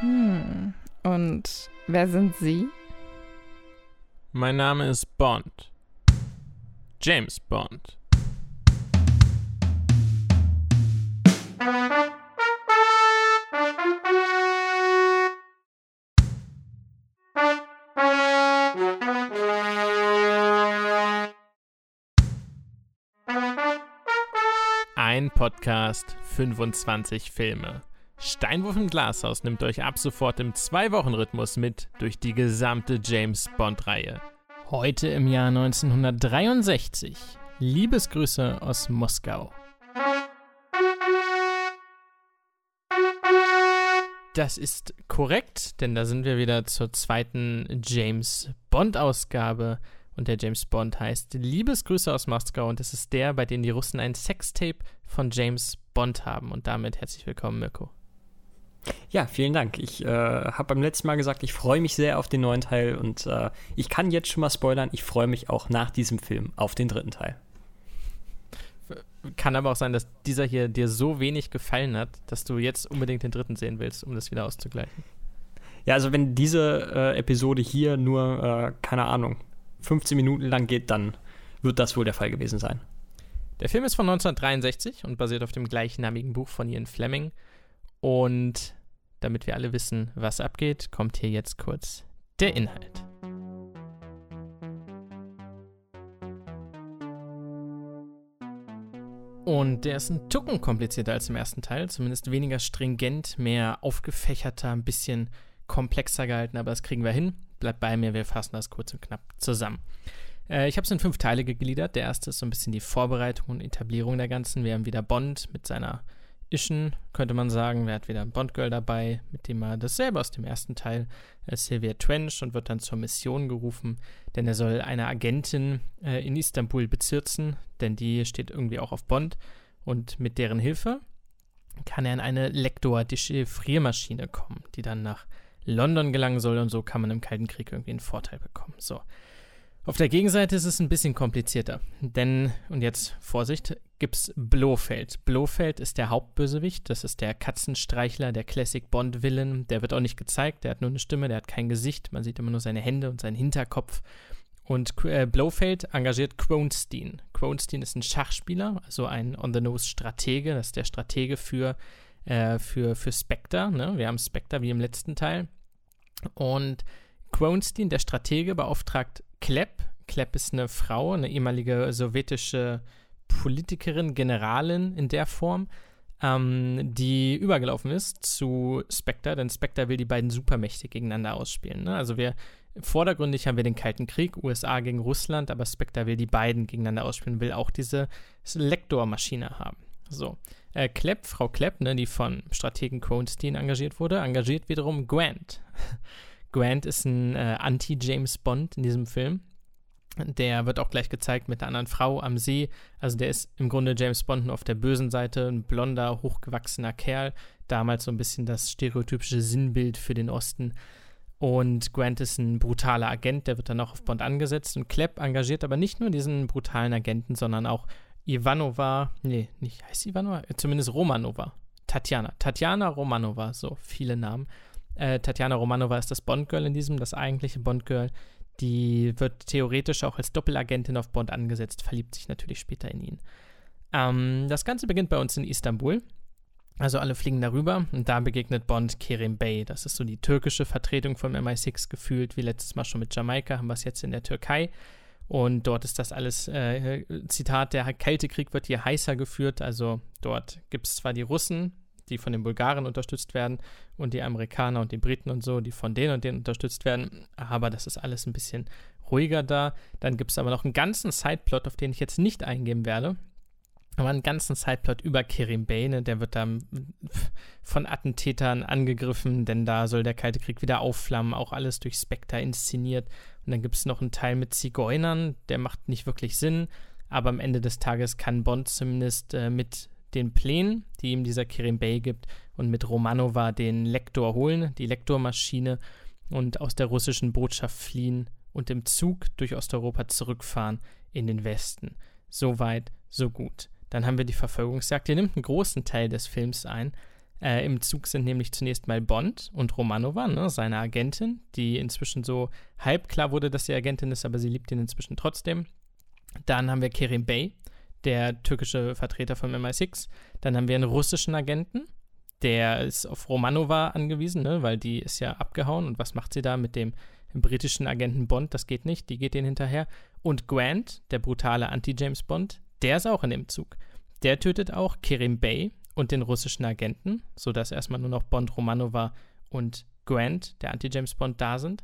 Hm. Und wer sind Sie? Mein Name ist Bond. James Bond. Ein Podcast, 25 Filme. Steinwurf im Glashaus nimmt euch ab sofort im Zwei-Wochen-Rhythmus mit durch die gesamte James Bond-Reihe. Heute im Jahr 1963. Liebesgrüße aus Moskau. Das ist korrekt, denn da sind wir wieder zur zweiten James Bond-Ausgabe. Und der James Bond heißt Liebesgrüße aus Moskau und das ist der, bei dem die Russen ein Sextape von James Bond haben. Und damit herzlich willkommen, Mirko. Ja, vielen Dank. Ich äh, habe beim letzten Mal gesagt, ich freue mich sehr auf den neuen Teil und äh, ich kann jetzt schon mal spoilern, ich freue mich auch nach diesem Film auf den dritten Teil. Kann aber auch sein, dass dieser hier dir so wenig gefallen hat, dass du jetzt unbedingt den dritten sehen willst, um das wieder auszugleichen. Ja, also wenn diese äh, Episode hier nur, äh, keine Ahnung, 15 Minuten lang geht, dann wird das wohl der Fall gewesen sein. Der Film ist von 1963 und basiert auf dem gleichnamigen Buch von Ian Fleming. Und damit wir alle wissen, was abgeht, kommt hier jetzt kurz der Inhalt. Und der ist ein Tucken komplizierter als im ersten Teil, zumindest weniger stringent, mehr aufgefächerter, ein bisschen komplexer gehalten, aber das kriegen wir hin. Bleibt bei mir, wir fassen das kurz und knapp zusammen. Äh, ich habe es in fünf Teile gegliedert. Der erste ist so ein bisschen die Vorbereitung und Etablierung der ganzen. Wir haben wieder Bond mit seiner Ischen, könnte man sagen. Wer hat wieder ein Bond-Girl dabei, mit dem er dasselbe aus dem ersten Teil, äh, Sylvia Trench, und wird dann zur Mission gerufen, denn er soll eine Agentin äh, in Istanbul bezirzen, denn die steht irgendwie auch auf Bond. Und mit deren Hilfe kann er in eine Lektor-Dechiffriermaschine kommen, die dann nach London gelangen soll und so kann man im Kalten Krieg irgendwie einen Vorteil bekommen. So. Auf der Gegenseite ist es ein bisschen komplizierter, denn, und jetzt Vorsicht, gibt's Blofeld. Blofeld ist der Hauptbösewicht, das ist der Katzenstreichler, der Classic Bond-Villain, der wird auch nicht gezeigt, der hat nur eine Stimme, der hat kein Gesicht, man sieht immer nur seine Hände und seinen Hinterkopf. Und äh, Blofeld engagiert Kronstein. Kronstein ist ein Schachspieler, also ein On-the-Nose-Stratege, das ist der Stratege für, äh, für, für Spectre. Ne? Wir haben Spectre wie im letzten Teil. Und Kronstein, der Stratege, beauftragt Klepp. Klepp ist eine Frau, eine ehemalige sowjetische Politikerin, Generalin in der Form, ähm, die übergelaufen ist zu Spectre, denn Spectre will die beiden Supermächte gegeneinander ausspielen. Ne? Also wir vordergründig haben wir den Kalten Krieg, USA gegen Russland, aber Spectre will die beiden gegeneinander ausspielen, will auch diese Lektormaschine haben. So. Äh, Klepp, Frau Klepp, ne, die von Strategen Kronstein engagiert wurde, engagiert wiederum Grant. Grant ist ein äh, Anti-James Bond in diesem Film. Der wird auch gleich gezeigt mit einer anderen Frau am See. Also der ist im Grunde James Bond nur auf der bösen Seite, ein blonder, hochgewachsener Kerl. Damals so ein bisschen das stereotypische Sinnbild für den Osten. Und Grant ist ein brutaler Agent, der wird dann auch auf Bond angesetzt. Und Klepp engagiert aber nicht nur diesen brutalen Agenten, sondern auch Ivanova, nee, nicht, heißt Ivanova? Zumindest Romanova. Tatjana. Tatjana Romanova, so viele Namen. Äh, Tatjana Romanova ist das Bond-Girl in diesem, das eigentliche Bond-Girl. Die wird theoretisch auch als Doppelagentin auf Bond angesetzt, verliebt sich natürlich später in ihn. Ähm, das Ganze beginnt bei uns in Istanbul. Also alle fliegen darüber und da begegnet Bond Kerim Bey. Das ist so die türkische Vertretung vom MI6 gefühlt, wie letztes Mal schon mit Jamaika, haben wir es jetzt in der Türkei. Und dort ist das alles, äh, Zitat, der Kältekrieg wird hier heißer geführt. Also dort gibt es zwar die Russen, die von den Bulgaren unterstützt werden und die Amerikaner und die Briten und so, die von denen und denen unterstützt werden. Aber das ist alles ein bisschen ruhiger da. Dann gibt es aber noch einen ganzen Sideplot, auf den ich jetzt nicht eingehen werde. Aber einen ganzen Sideplot über Kerim Bey, ne? der wird da von Attentätern angegriffen, denn da soll der Kalte Krieg wieder aufflammen, auch alles durch Spectre inszeniert. Und dann gibt es noch einen Teil mit Zigeunern, der macht nicht wirklich Sinn, aber am Ende des Tages kann Bond zumindest äh, mit den Plänen, die ihm dieser Kerim Bey gibt, und mit Romanova den Lektor holen, die Lektormaschine, und aus der russischen Botschaft fliehen und im Zug durch Osteuropa zurückfahren in den Westen. So weit, so gut. Dann haben wir die Verfolgungsjagd, die nimmt einen großen Teil des Films ein. Äh, Im Zug sind nämlich zunächst mal Bond und Romanova, ne, seine Agentin, die inzwischen so halb klar wurde, dass sie Agentin ist, aber sie liebt ihn inzwischen trotzdem. Dann haben wir Kerim Bey, der türkische Vertreter von MI6. Dann haben wir einen russischen Agenten, der ist auf Romanova angewiesen, ne, weil die ist ja abgehauen. Und was macht sie da mit dem britischen Agenten Bond? Das geht nicht, die geht denen hinterher. Und Grant, der brutale Anti-James Bond, der ist auch in dem Zug. Der tötet auch Kerim Bey, und den russischen Agenten, sodass erstmal nur noch Bond, Romanova und Grant, der Anti-James Bond, da sind.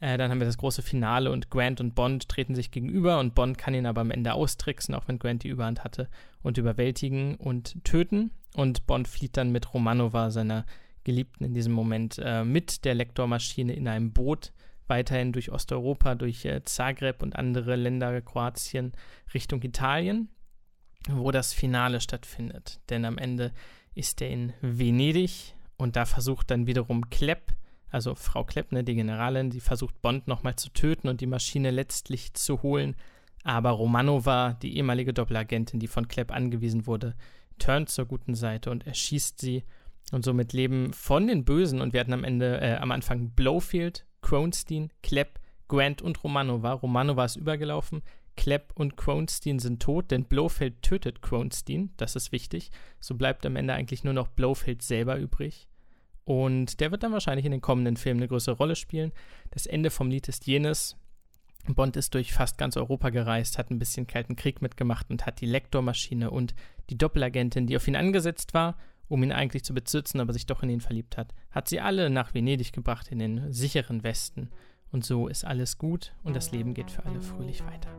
Äh, dann haben wir das große Finale und Grant und Bond treten sich gegenüber und Bond kann ihn aber am Ende austricksen, auch wenn Grant die Überhand hatte, und überwältigen und töten. Und Bond flieht dann mit Romanova, seiner Geliebten in diesem Moment, äh, mit der Lektormaschine in einem Boot weiterhin durch Osteuropa, durch äh, Zagreb und andere Länder, Kroatien, Richtung Italien wo das Finale stattfindet. Denn am Ende ist er in Venedig und da versucht dann wiederum Klepp, also Frau Klepp, ne, die Generalin, die versucht Bond nochmal zu töten und die Maschine letztlich zu holen. Aber Romanova, die ehemalige Doppelagentin, die von Klepp angewiesen wurde, turnt zur guten Seite und erschießt sie. Und somit leben von den Bösen und wir hatten am Ende, äh, am Anfang Blowfield, Kronstein, Klepp, Grant und Romanova. Romanova ist übergelaufen. Klepp und Kronstein sind tot, denn Blofeld tötet Kronstein, das ist wichtig. So bleibt am Ende eigentlich nur noch Blofeld selber übrig. Und der wird dann wahrscheinlich in den kommenden Filmen eine größere Rolle spielen. Das Ende vom Lied ist jenes. Bond ist durch fast ganz Europa gereist, hat ein bisschen Kalten Krieg mitgemacht und hat die Lektormaschine und die Doppelagentin, die auf ihn angesetzt war, um ihn eigentlich zu bezirzen, aber sich doch in ihn verliebt hat, hat sie alle nach Venedig gebracht, in den sicheren Westen. Und so ist alles gut und das Leben geht für alle fröhlich weiter.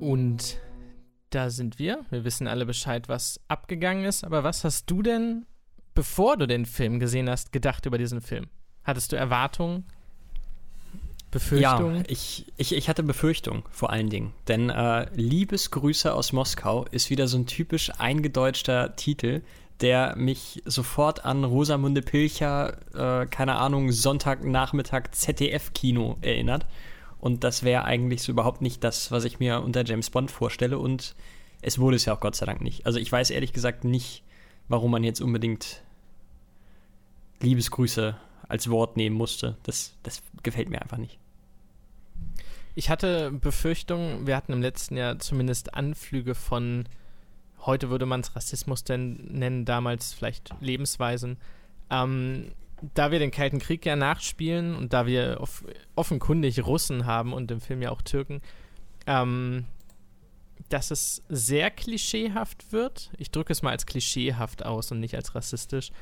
Und da sind wir. Wir wissen alle Bescheid, was abgegangen ist. Aber was hast du denn, bevor du den Film gesehen hast, gedacht über diesen Film? Hattest du Erwartungen? Befürchtungen? Ja, ich, ich, ich hatte Befürchtungen vor allen Dingen. Denn äh, Liebesgrüße aus Moskau ist wieder so ein typisch eingedeutschter Titel, der mich sofort an Rosamunde Pilcher, äh, keine Ahnung, Sonntagnachmittag ZDF-Kino erinnert. Und das wäre eigentlich so überhaupt nicht das, was ich mir unter James Bond vorstelle. Und es wurde es ja auch Gott sei Dank nicht. Also ich weiß ehrlich gesagt nicht, warum man jetzt unbedingt Liebesgrüße als Wort nehmen musste. Das, das gefällt mir einfach nicht. Ich hatte Befürchtungen, wir hatten im letzten Jahr zumindest Anflüge von heute würde man es Rassismus denn nennen, damals vielleicht Lebensweisen. Ähm, da wir den Kalten Krieg ja nachspielen und da wir off offenkundig Russen haben und im Film ja auch Türken, ähm, dass es sehr klischeehaft wird. Ich drücke es mal als klischeehaft aus und nicht als rassistisch.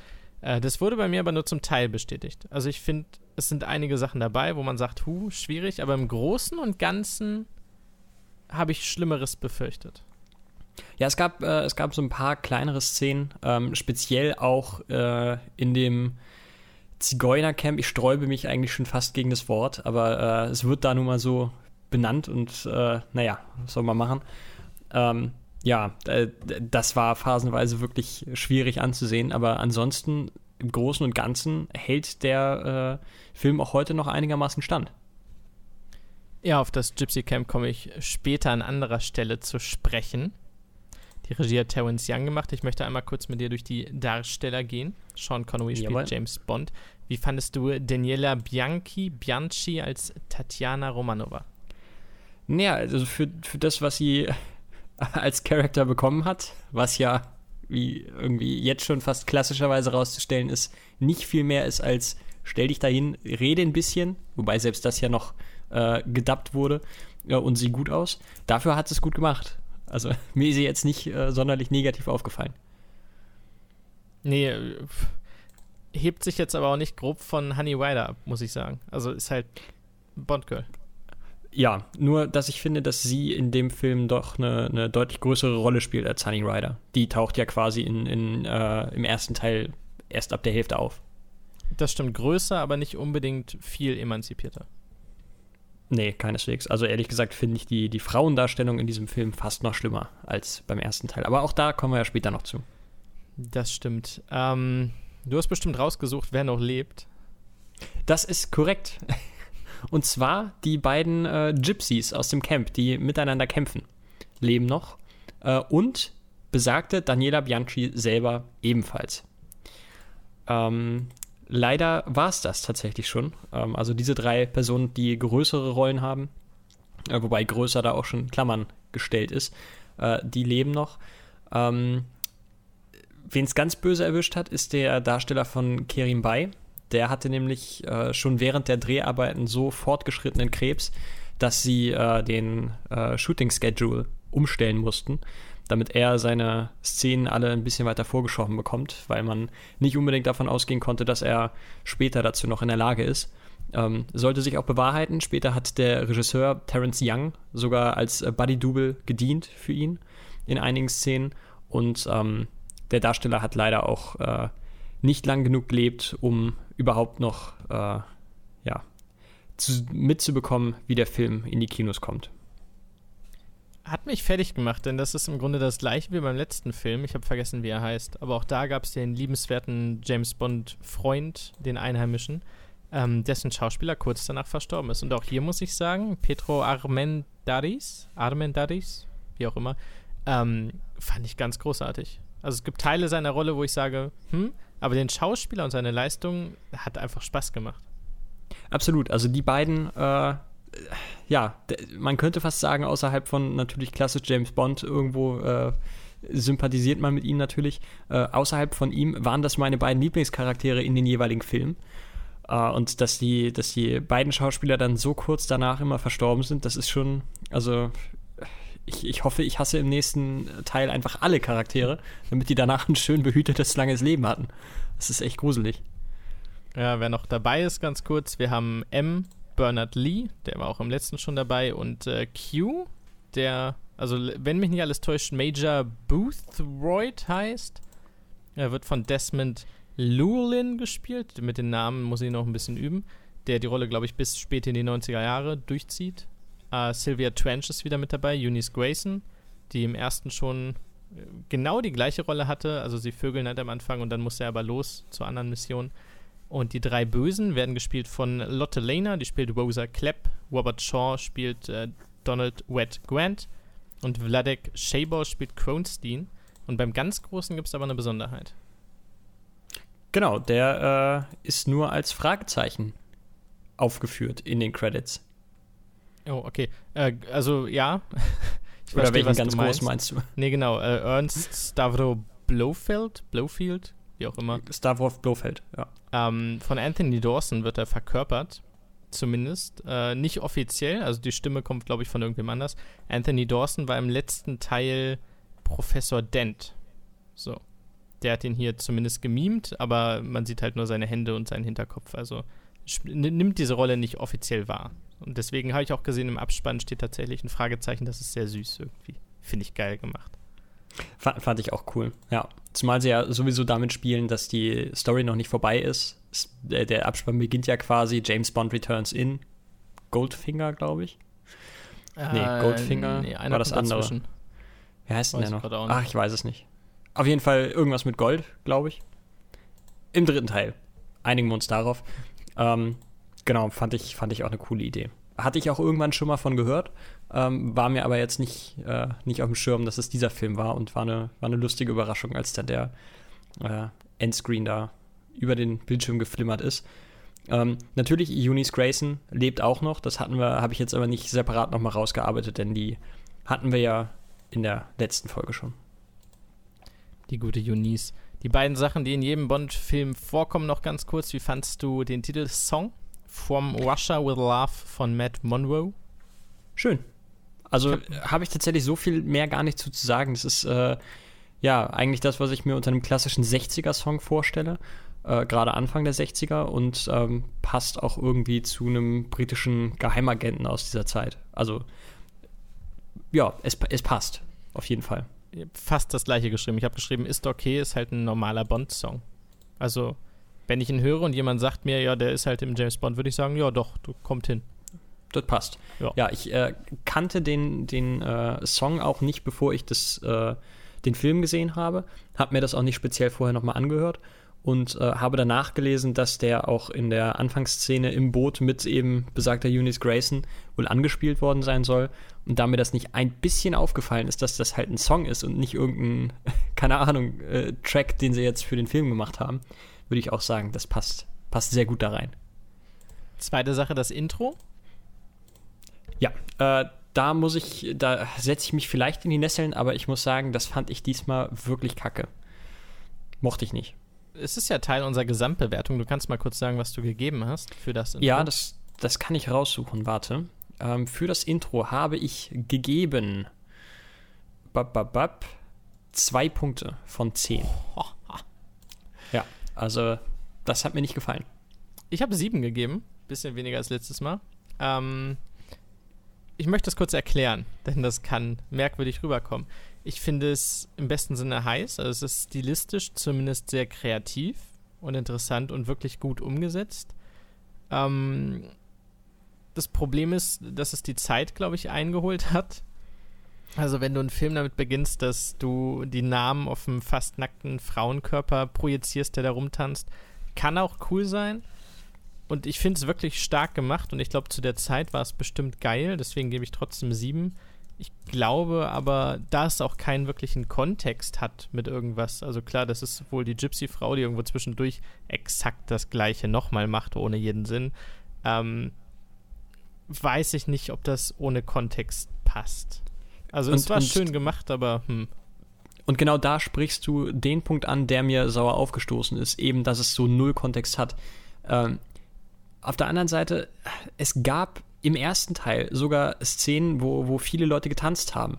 Äh, das wurde bei mir aber nur zum Teil bestätigt. Also ich finde, es sind einige Sachen dabei, wo man sagt, hu, schwierig, aber im Großen und Ganzen habe ich Schlimmeres befürchtet. Ja, es gab, äh, es gab so ein paar kleinere Szenen, ähm, speziell auch äh, in dem Zigeunercamp. Ich sträube mich eigentlich schon fast gegen das Wort, aber äh, es wird da nun mal so benannt und äh, naja, was soll man machen? Ähm, ja, das war phasenweise wirklich schwierig anzusehen, aber ansonsten im Großen und Ganzen hält der äh, Film auch heute noch einigermaßen stand. Ja, auf das Gypsy Camp komme ich später an anderer Stelle zu sprechen. Die Regie hat Terence Young gemacht. Ich möchte einmal kurz mit dir durch die Darsteller gehen. Sean Connery spielt Jawohl. James Bond. Wie fandest du Daniela Bianchi, Bianchi als Tatjana Romanova? Naja, also für, für das, was sie als Charakter bekommen hat, was ja wie irgendwie jetzt schon fast klassischerweise rauszustellen ist, nicht viel mehr ist als stell dich dahin, rede ein bisschen, wobei selbst das ja noch äh, gedubbt wurde äh, und sieh gut aus. Dafür hat es gut gemacht. Also mir ist sie jetzt nicht äh, sonderlich negativ aufgefallen. Nee, äh, hebt sich jetzt aber auch nicht grob von Honey Rider ab, muss ich sagen. Also ist halt Bond-Girl. Ja, nur dass ich finde, dass sie in dem Film doch eine, eine deutlich größere Rolle spielt als Honey Rider. Die taucht ja quasi in, in, äh, im ersten Teil erst ab der Hälfte auf. Das stimmt, größer, aber nicht unbedingt viel emanzipierter. Nee, keineswegs. Also ehrlich gesagt finde ich die, die Frauendarstellung in diesem Film fast noch schlimmer als beim ersten Teil. Aber auch da kommen wir ja später noch zu. Das stimmt. Ähm, du hast bestimmt rausgesucht, wer noch lebt. Das ist korrekt. Und zwar die beiden äh, Gypsies aus dem Camp, die miteinander kämpfen. leben noch. Äh, und besagte Daniela Bianchi selber ebenfalls. Ähm, leider war es das tatsächlich schon. Ähm, also diese drei Personen, die größere Rollen haben, äh, wobei größer da auch schon Klammern gestellt ist, äh, die leben noch. Ähm, Wen es ganz böse erwischt hat, ist der Darsteller von Kerim Bay. Der hatte nämlich äh, schon während der Dreharbeiten so fortgeschrittenen Krebs, dass sie äh, den äh, Shooting-Schedule umstellen mussten, damit er seine Szenen alle ein bisschen weiter vorgeschoben bekommt, weil man nicht unbedingt davon ausgehen konnte, dass er später dazu noch in der Lage ist. Ähm, sollte sich auch bewahrheiten. Später hat der Regisseur Terence Young sogar als äh, Buddy-Double gedient für ihn in einigen Szenen. Und ähm, der Darsteller hat leider auch äh, nicht lang genug gelebt, um überhaupt noch äh, ja, zu, mitzubekommen, wie der Film in die Kinos kommt. Hat mich fertig gemacht, denn das ist im Grunde das gleiche wie beim letzten Film. Ich habe vergessen, wie er heißt. Aber auch da gab es den liebenswerten James Bond-Freund, den Einheimischen, ähm, dessen Schauspieler kurz danach verstorben ist. Und auch hier muss ich sagen, Petro Armendaris, Armendaris, wie auch immer, ähm, fand ich ganz großartig. Also es gibt Teile seiner Rolle, wo ich sage, hm, aber den Schauspieler und seine Leistung hat einfach Spaß gemacht. Absolut. Also die beiden, äh, ja, man könnte fast sagen, außerhalb von natürlich klassisch James Bond irgendwo äh, sympathisiert man mit ihm natürlich. Äh, außerhalb von ihm waren das meine beiden Lieblingscharaktere in den jeweiligen Filmen. Uh, und dass die, dass die beiden Schauspieler dann so kurz danach immer verstorben sind, das ist schon, also ich, ich hoffe, ich hasse im nächsten Teil einfach alle Charaktere, damit die danach ein schön behütetes, langes Leben hatten. Das ist echt gruselig. Ja, wer noch dabei ist, ganz kurz, wir haben M. Bernard Lee, der war auch im letzten schon dabei, und äh, Q, der, also wenn mich nicht alles täuscht, Major Boothroyd heißt. Er wird von Desmond Llewellyn gespielt. Mit den Namen muss ich noch ein bisschen üben. Der die Rolle, glaube ich, bis spät in die 90er Jahre durchzieht. Uh, Sylvia Trench ist wieder mit dabei, Eunice Grayson, die im ersten schon äh, genau die gleiche Rolle hatte. Also sie vögeln halt am Anfang und dann muss er aber los zur anderen Mission. Und die drei Bösen werden gespielt von Lotte Lehner, die spielt Rosa Klepp, Robert Shaw spielt äh, Donald Wett Grant und Vladek Shabor spielt Kronstein. Und beim ganz Großen gibt es aber eine Besonderheit. Genau, der äh, ist nur als Fragezeichen aufgeführt in den Credits. Oh, okay. Äh, also ja. ich Oder verstehe, welchen ganz groß meinst du? Nee, genau. Äh, Ernst Stavro Blofeld, Blowfield, wie auch immer. Stavro Blofeld, ja. Ähm, von Anthony Dawson wird er verkörpert. Zumindest. Äh, nicht offiziell, also die Stimme kommt, glaube ich, von irgendwem anders. Anthony Dawson war im letzten Teil Professor Dent. So. Der hat ihn hier zumindest gemimt, aber man sieht halt nur seine Hände und seinen Hinterkopf. Also nimmt diese Rolle nicht offiziell wahr. Und deswegen habe ich auch gesehen, im Abspann steht tatsächlich ein Fragezeichen. Das ist sehr süß irgendwie. Finde ich geil gemacht. Fand, fand, ich auch cool, ja. Zumal sie ja sowieso damit spielen, dass die Story noch nicht vorbei ist. Der, der Abspann beginnt ja quasi, James Bond returns in Goldfinger, glaube ich. Äh, nee, Goldfinger nee, war das andere. Dazwischen. Wie heißt denn der noch? Ach, ich weiß es nicht. Auf jeden Fall irgendwas mit Gold, glaube ich. Im dritten Teil. Einigen wir uns darauf. Ähm, Genau, fand ich, fand ich auch eine coole Idee. Hatte ich auch irgendwann schon mal von gehört, ähm, war mir aber jetzt nicht, äh, nicht auf dem Schirm, dass es dieser Film war und war eine, war eine lustige Überraschung, als dann der äh, Endscreen da über den Bildschirm geflimmert ist. Ähm, natürlich, Eunice Grayson lebt auch noch. Das hatten wir, habe ich jetzt aber nicht separat nochmal rausgearbeitet, denn die hatten wir ja in der letzten Folge schon. Die gute Eunice. Die beiden Sachen, die in jedem Bond-Film vorkommen, noch ganz kurz. Wie fandst du den Titel Song? From Russia with Love von Matt Monroe. Schön. Also habe ich tatsächlich so viel mehr gar nicht zu, zu sagen. Das ist äh, ja eigentlich das, was ich mir unter einem klassischen 60er-Song vorstelle. Äh, Gerade Anfang der 60er und ähm, passt auch irgendwie zu einem britischen Geheimagenten aus dieser Zeit. Also ja, es, es passt. Auf jeden Fall. Fast das gleiche geschrieben. Ich habe geschrieben, ist okay, ist halt ein normaler Bond-Song. Also wenn ich ihn höre und jemand sagt mir, ja, der ist halt im James Bond, würde ich sagen, ja, doch, du kommt hin. Das passt. Ja, ja ich äh, kannte den, den äh, Song auch nicht, bevor ich das, äh, den Film gesehen habe. Habe mir das auch nicht speziell vorher nochmal angehört. und äh, habe danach gelesen, dass der auch in der Anfangsszene im Boot mit eben besagter Eunice Grayson wohl angespielt worden sein soll. Und da mir das nicht ein bisschen aufgefallen ist, dass das halt ein Song ist und nicht irgendein, keine Ahnung, äh, Track, den sie jetzt für den Film gemacht haben, würde ich auch sagen, das passt, passt sehr gut da rein. Zweite Sache, das Intro. Ja, äh, da muss ich, da setze ich mich vielleicht in die Nesseln, aber ich muss sagen, das fand ich diesmal wirklich kacke. Mochte ich nicht es ist ja Teil unserer Gesamtbewertung. Du kannst mal kurz sagen, was du gegeben hast für das Intro. Ja, das, das kann ich raussuchen. Warte. Ähm, für das Intro habe ich gegeben bap, bap, bap, zwei Punkte von zehn. Ja, also das hat mir nicht gefallen. Ich habe sieben gegeben, bisschen weniger als letztes Mal. Ähm, ich möchte das kurz erklären, denn das kann merkwürdig rüberkommen. Ich finde es im besten Sinne heiß. Also es ist stilistisch zumindest sehr kreativ und interessant und wirklich gut umgesetzt. Ähm, das Problem ist, dass es die Zeit, glaube ich, eingeholt hat. Also wenn du einen Film damit beginnst, dass du die Namen auf einem fast nackten Frauenkörper projizierst, der da rumtanzt, kann auch cool sein. Und ich finde es wirklich stark gemacht und ich glaube, zu der Zeit war es bestimmt geil, deswegen gebe ich trotzdem sieben. Ich glaube aber, da es auch keinen wirklichen Kontext hat mit irgendwas, also klar, das ist wohl die Gypsy-Frau, die irgendwo zwischendurch exakt das Gleiche nochmal macht, ohne jeden Sinn, ähm, weiß ich nicht, ob das ohne Kontext passt. Also und, es war schön gemacht, aber hm. Und genau da sprichst du den Punkt an, der mir sauer aufgestoßen ist, eben, dass es so null Kontext hat. Ähm, auf der anderen Seite, es gab im ersten Teil sogar Szenen, wo, wo viele Leute getanzt haben.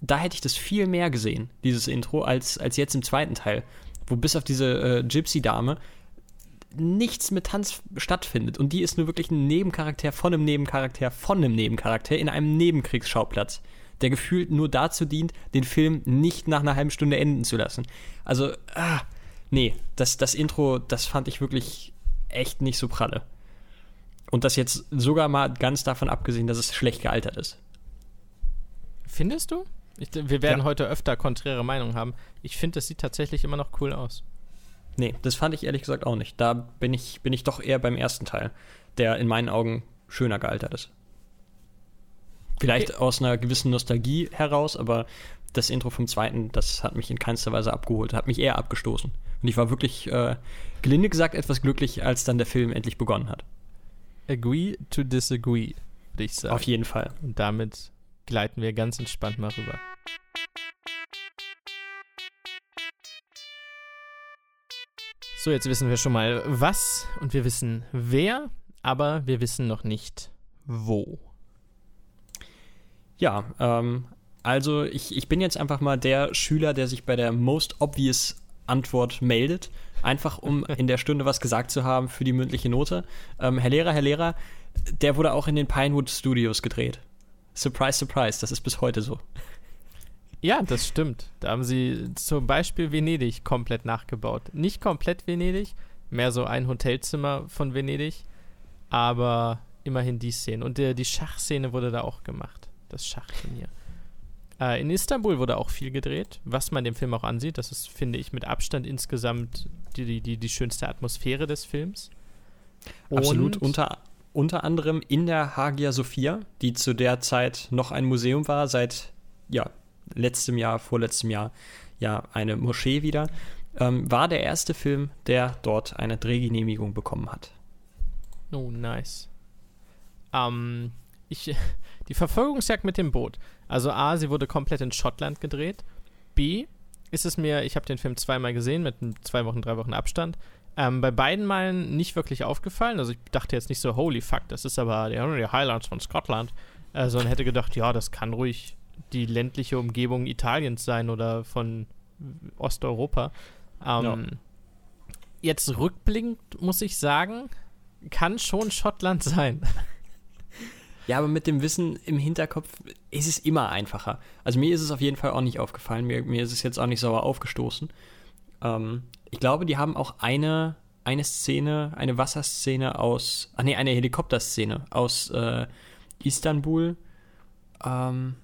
Da hätte ich das viel mehr gesehen, dieses Intro, als, als jetzt im zweiten Teil, wo bis auf diese äh, Gypsy-Dame nichts mit Tanz stattfindet. Und die ist nur wirklich ein Nebencharakter von einem Nebencharakter von einem Nebencharakter in einem Nebenkriegsschauplatz, der gefühlt nur dazu dient, den Film nicht nach einer halben Stunde enden zu lassen. Also, ah, nee, das, das Intro, das fand ich wirklich echt nicht so pralle. Und das jetzt sogar mal ganz davon abgesehen, dass es schlecht gealtert ist. Findest du? Ich, wir werden ja. heute öfter konträre Meinungen haben. Ich finde, es sieht tatsächlich immer noch cool aus. Nee, das fand ich ehrlich gesagt auch nicht. Da bin ich, bin ich doch eher beim ersten Teil, der in meinen Augen schöner gealtert ist. Vielleicht okay. aus einer gewissen Nostalgie heraus, aber das Intro vom zweiten, das hat mich in keinster Weise abgeholt, hat mich eher abgestoßen. Und ich war wirklich, äh, gelinde gesagt, etwas glücklich, als dann der Film endlich begonnen hat agree to disagree, würde ich sagen. Auf jeden Fall. Und damit gleiten wir ganz entspannt mal rüber. So, jetzt wissen wir schon mal was und wir wissen wer, aber wir wissen noch nicht wo. Ja, ähm, also ich, ich bin jetzt einfach mal der Schüler, der sich bei der most obvious Antwort meldet einfach um in der Stunde was gesagt zu haben für die mündliche Note. Ähm, Herr Lehrer, Herr Lehrer, der wurde auch in den Pinewood Studios gedreht. Surprise, surprise, das ist bis heute so. Ja, das stimmt. Da haben sie zum Beispiel Venedig komplett nachgebaut. Nicht komplett Venedig, mehr so ein Hotelzimmer von Venedig, aber immerhin die Szene. Und der, die Schachszene wurde da auch gemacht, das Schachturnier. Äh, in Istanbul wurde auch viel gedreht, was man dem Film auch ansieht. Das ist, finde ich, mit Abstand insgesamt die, die, die schönste Atmosphäre des Films. Und Absolut. Unter, unter anderem in der Hagia Sophia, die zu der Zeit noch ein Museum war, seit ja, letztem Jahr, vorletztem Jahr ja eine Moschee wieder, ähm, war der erste Film, der dort eine Drehgenehmigung bekommen hat. Oh, nice. Ähm, ich, die Verfolgungsjagd mit dem Boot. Also A, sie wurde komplett in Schottland gedreht. B, ist es mir, ich habe den Film zweimal gesehen mit zwei Wochen, drei Wochen Abstand. Ähm, bei beiden Malen nicht wirklich aufgefallen. Also ich dachte jetzt nicht so, holy fuck, das ist aber die, Highlands von Schottland. Äh, sondern hätte gedacht, ja, das kann ruhig die ländliche Umgebung Italiens sein oder von Osteuropa. Ähm, ja. Jetzt rückblickend muss ich sagen, kann schon Schottland sein. Ja, aber mit dem Wissen im Hinterkopf ist es immer einfacher. Also mir ist es auf jeden Fall auch nicht aufgefallen. Mir, mir ist es jetzt auch nicht sauer aufgestoßen. Ähm, ich glaube, die haben auch eine, eine Szene, eine Wasserszene aus, ach nee, eine Helikopterszene aus äh, Istanbul. Ähm,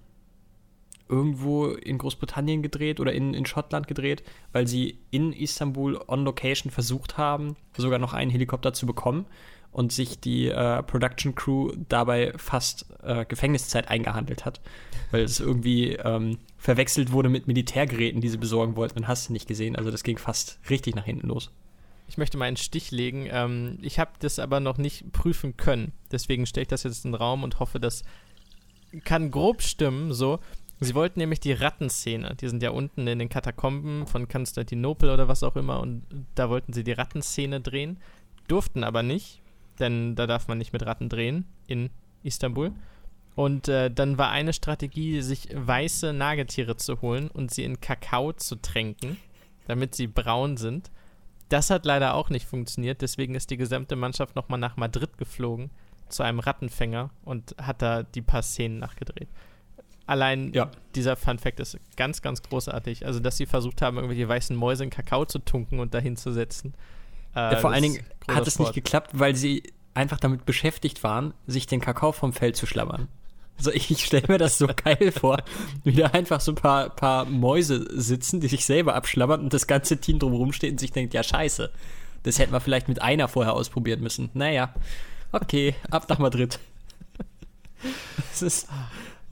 irgendwo in Großbritannien gedreht oder in, in Schottland gedreht, weil sie in Istanbul on Location versucht haben, sogar noch einen Helikopter zu bekommen und sich die äh, Production Crew dabei fast äh, Gefängniszeit eingehandelt hat, weil es irgendwie ähm, verwechselt wurde mit Militärgeräten, die sie besorgen wollten und hast du nicht gesehen. Also das ging fast richtig nach hinten los. Ich möchte mal einen Stich legen. Ähm, ich habe das aber noch nicht prüfen können. Deswegen stelle ich das jetzt in den Raum und hoffe, das kann grob stimmen. So, sie wollten nämlich die Rattenszene. Die sind ja unten in den Katakomben von Konstantinopel oder was auch immer. Und da wollten sie die Rattenszene drehen, durften aber nicht, denn da darf man nicht mit Ratten drehen in Istanbul. Und äh, dann war eine Strategie, sich weiße Nagetiere zu holen und sie in Kakao zu tränken, damit sie braun sind. Das hat leider auch nicht funktioniert, deswegen ist die gesamte Mannschaft nochmal nach Madrid geflogen zu einem Rattenfänger und hat da die paar Szenen nachgedreht. Allein ja. dieser Fun Fact ist ganz, ganz großartig. Also, dass sie versucht haben, irgendwelche weißen Mäuse in Kakao zu tunken und dahin zu setzen. Äh, ja, vor allen Dingen hat es nicht geklappt, weil sie einfach damit beschäftigt waren, sich den Kakao vom Feld zu schlabbern. Also ich stelle mir das so geil vor, wie da einfach so ein paar, paar Mäuse sitzen, die sich selber abschlabbern und das ganze Team drumherum steht und sich denkt, ja scheiße, das hätten wir vielleicht mit einer vorher ausprobieren müssen. Naja, okay, ab nach Madrid. Das ist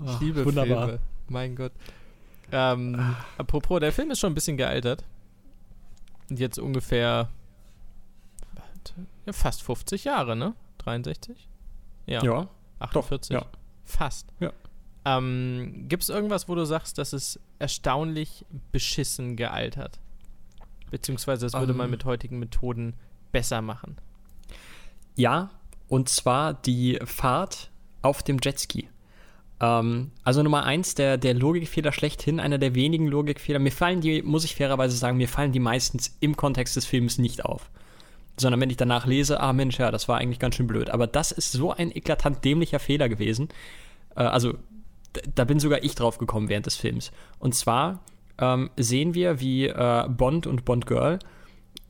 oh, ich liebe wunderbar. Filme. Mein Gott. Ähm, apropos, der Film ist schon ein bisschen gealtert. Jetzt ungefähr ja, fast 50 Jahre, ne? 63? Ja. Ja. 48? Doch, ja. Fast. Ja. Ähm, Gibt es irgendwas, wo du sagst, dass es erstaunlich beschissen gealtert? Beziehungsweise das würde um, man ähm. mit heutigen Methoden besser machen? Ja, und zwar die Fahrt auf dem Jetski. Ähm, also Nummer eins, der, der Logikfehler schlechthin, einer der wenigen Logikfehler. Mir fallen die, muss ich fairerweise sagen, mir fallen die meistens im Kontext des Films nicht auf sondern wenn ich danach lese, ah Mensch, ja, das war eigentlich ganz schön blöd. Aber das ist so ein eklatant dämlicher Fehler gewesen. Äh, also, da bin sogar ich drauf gekommen während des Films. Und zwar ähm, sehen wir, wie äh, Bond und Bond Girl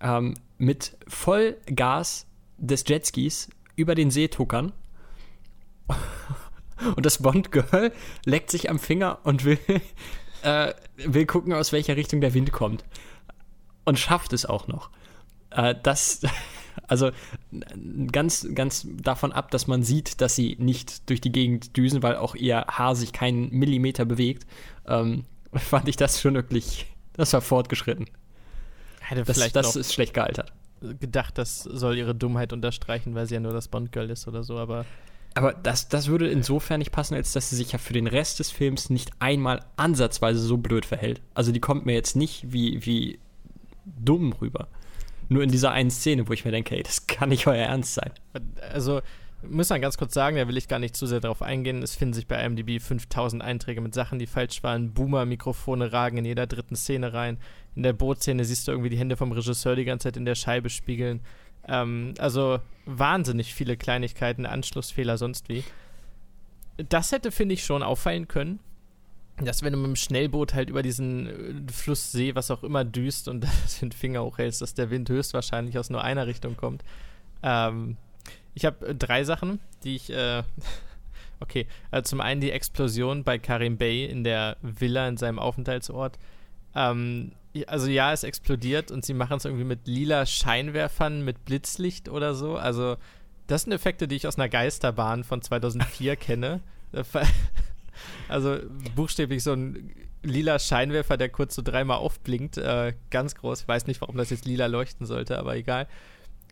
ähm, mit Vollgas des Jetskis über den See tuckern. und das Bond Girl leckt sich am Finger und will, äh, will gucken, aus welcher Richtung der Wind kommt. Und schafft es auch noch. Äh, das, also ganz, ganz davon ab, dass man sieht, dass sie nicht durch die Gegend düsen, weil auch ihr Haar sich keinen Millimeter bewegt, ähm, fand ich das schon wirklich, das war fortgeschritten. Hätte das, vielleicht das ist schlecht gealtert. Gedacht, das soll ihre Dummheit unterstreichen, weil sie ja nur das Bond-Girl ist oder so, aber. Aber das, das würde insofern nicht passen, als dass sie sich ja für den Rest des Films nicht einmal ansatzweise so blöd verhält. Also die kommt mir jetzt nicht wie, wie dumm rüber. Nur in dieser einen Szene, wo ich mir denke, ey, das kann nicht euer Ernst sein. Also, muss man ganz kurz sagen, da will ich gar nicht zu sehr darauf eingehen. Es finden sich bei IMDb 5000 Einträge mit Sachen, die falsch waren. Boomer-Mikrofone ragen in jeder dritten Szene rein. In der Bootszene siehst du irgendwie die Hände vom Regisseur die ganze Zeit in der Scheibe spiegeln. Ähm, also wahnsinnig viele Kleinigkeiten, Anschlussfehler, sonst wie. Das hätte, finde ich, schon auffallen können dass wenn du mit dem Schnellboot halt über diesen äh, Flusssee, was auch immer, düst und den Finger hochhältst, dass der Wind höchstwahrscheinlich aus nur einer Richtung kommt. Ähm, ich habe äh, drei Sachen, die ich. Äh, okay, also zum einen die Explosion bei Karim Bey in der Villa in seinem Aufenthaltsort. Ähm, also ja, es explodiert und sie machen es irgendwie mit lila Scheinwerfern, mit Blitzlicht oder so. Also das sind Effekte, die ich aus einer Geisterbahn von 2004 kenne. Also buchstäblich so ein lila Scheinwerfer, der kurz so dreimal aufblinkt. Äh, ganz groß. Ich weiß nicht, warum das jetzt lila leuchten sollte, aber egal.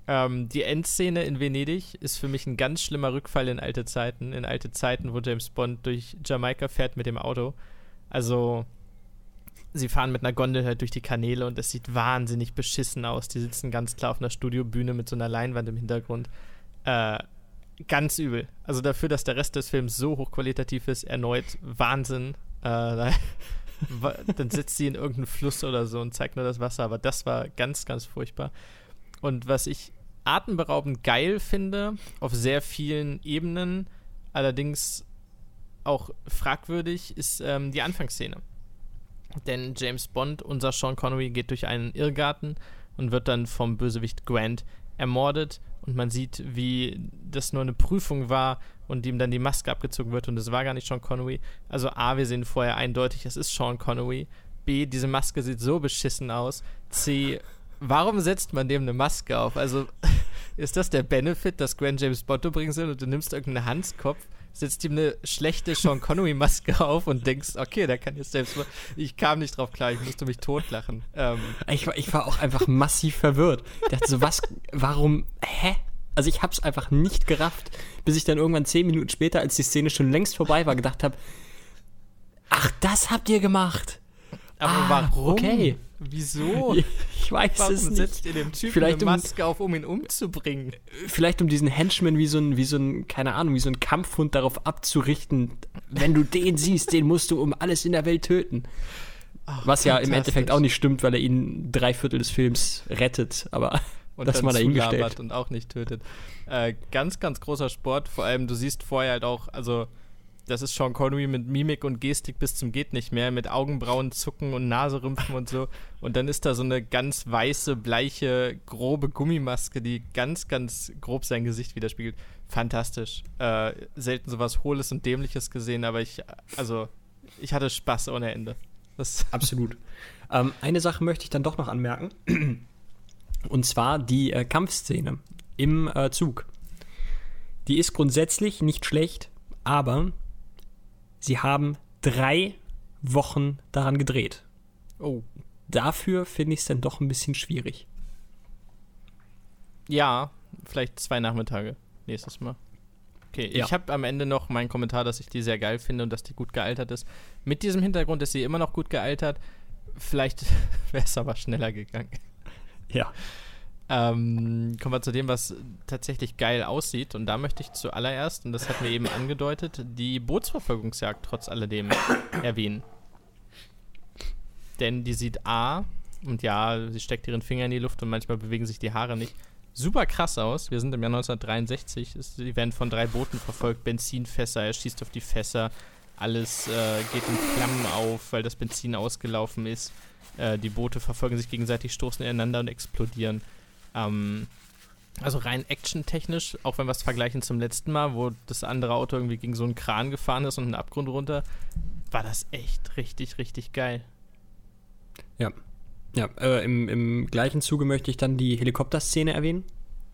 Ähm, die Endszene in Venedig ist für mich ein ganz schlimmer Rückfall in alte Zeiten. In alte Zeiten, wo James Bond durch Jamaika fährt mit dem Auto. Also, sie fahren mit einer Gondel halt durch die Kanäle und es sieht wahnsinnig beschissen aus. Die sitzen ganz klar auf einer Studiobühne mit so einer Leinwand im Hintergrund. Äh, ganz übel. Also dafür, dass der Rest des Films so hochqualitativ ist, erneut Wahnsinn. Äh, dann sitzt sie in irgendeinem Fluss oder so und zeigt nur das Wasser, aber das war ganz, ganz furchtbar. Und was ich atemberaubend geil finde, auf sehr vielen Ebenen, allerdings auch fragwürdig, ist ähm, die Anfangsszene. Denn James Bond, unser Sean Connery, geht durch einen Irrgarten und wird dann vom Bösewicht Grant ermordet und man sieht, wie das nur eine Prüfung war, und ihm dann die Maske abgezogen wird und es war gar nicht Sean Connery. Also A, wir sehen vorher eindeutig, es ist Sean Connery. B, diese Maske sieht so beschissen aus. C, warum setzt man dem eine Maske auf? Also ist das der Benefit, dass Gwen James Bond bringen soll und du nimmst irgendeinen Hanskopf, setzt ihm eine schlechte Sean Connery-Maske auf und denkst, okay, der kann jetzt selbst. Ich kam nicht drauf klar, ich musste mich totlachen. Ähm, ich, war, ich war auch einfach massiv verwirrt. Ich dachte so, was, warum, hä? Also ich hab's einfach nicht gerafft, bis ich dann irgendwann zehn Minuten später, als die Szene schon längst vorbei war, gedacht habe, ach, das habt ihr gemacht. Aber ah, warum? Okay. Wieso? Ich weiß warum es nicht. setzt ihr dem Typen vielleicht eine Maske um, auf, um ihn umzubringen? Vielleicht um diesen Henchman wie so ein, wie so ein, keine Ahnung, wie so ein Kampfhund darauf abzurichten, wenn du den siehst, den musst du um alles in der Welt töten. Ach, Was ja im Endeffekt auch nicht stimmt, weil er ihn drei Viertel des Films rettet, aber und das mal dahingestellt. und auch nicht tötet. Äh, ganz, ganz großer Sport. Vor allem, du siehst vorher halt auch, also das ist Sean Connery mit Mimik und Gestik bis zum geht nicht mehr, mit Augenbrauen zucken und Naserümpfen und so. Und dann ist da so eine ganz weiße, bleiche, grobe Gummimaske, die ganz, ganz grob sein Gesicht widerspiegelt. Fantastisch. Äh, selten sowas Hohles und Dämliches gesehen, aber ich, also, ich hatte Spaß ohne Ende. Das Absolut. Ähm, eine Sache möchte ich dann doch noch anmerken. Und zwar die äh, Kampfszene im äh, Zug. Die ist grundsätzlich nicht schlecht, aber sie haben drei Wochen daran gedreht. Oh. Dafür finde ich es dann doch ein bisschen schwierig. Ja, vielleicht zwei Nachmittage nächstes Mal. Okay, ja. ich habe am Ende noch meinen Kommentar, dass ich die sehr geil finde und dass die gut gealtert ist. Mit diesem Hintergrund ist sie immer noch gut gealtert. Vielleicht wäre es aber schneller gegangen. Ja. Ähm, kommen wir zu dem, was tatsächlich geil aussieht. Und da möchte ich zuallererst, und das hatten wir eben angedeutet, die Bootsverfolgungsjagd trotz alledem erwähnen. Denn die sieht A, und ja, sie steckt ihren Finger in die Luft und manchmal bewegen sich die Haare nicht, super krass aus. Wir sind im Jahr 1963, sie werden von drei Booten verfolgt, Benzinfässer, er schießt auf die Fässer, alles äh, geht in Flammen auf, weil das Benzin ausgelaufen ist. Äh, die Boote verfolgen sich gegenseitig, stoßen ineinander und explodieren. Ähm, also rein actiontechnisch, auch wenn wir es vergleichen zum letzten Mal, wo das andere Auto irgendwie gegen so einen Kran gefahren ist und einen Abgrund runter, war das echt richtig, richtig geil. Ja. Ja, äh, im, im gleichen Zuge möchte ich dann die Helikopterszene erwähnen,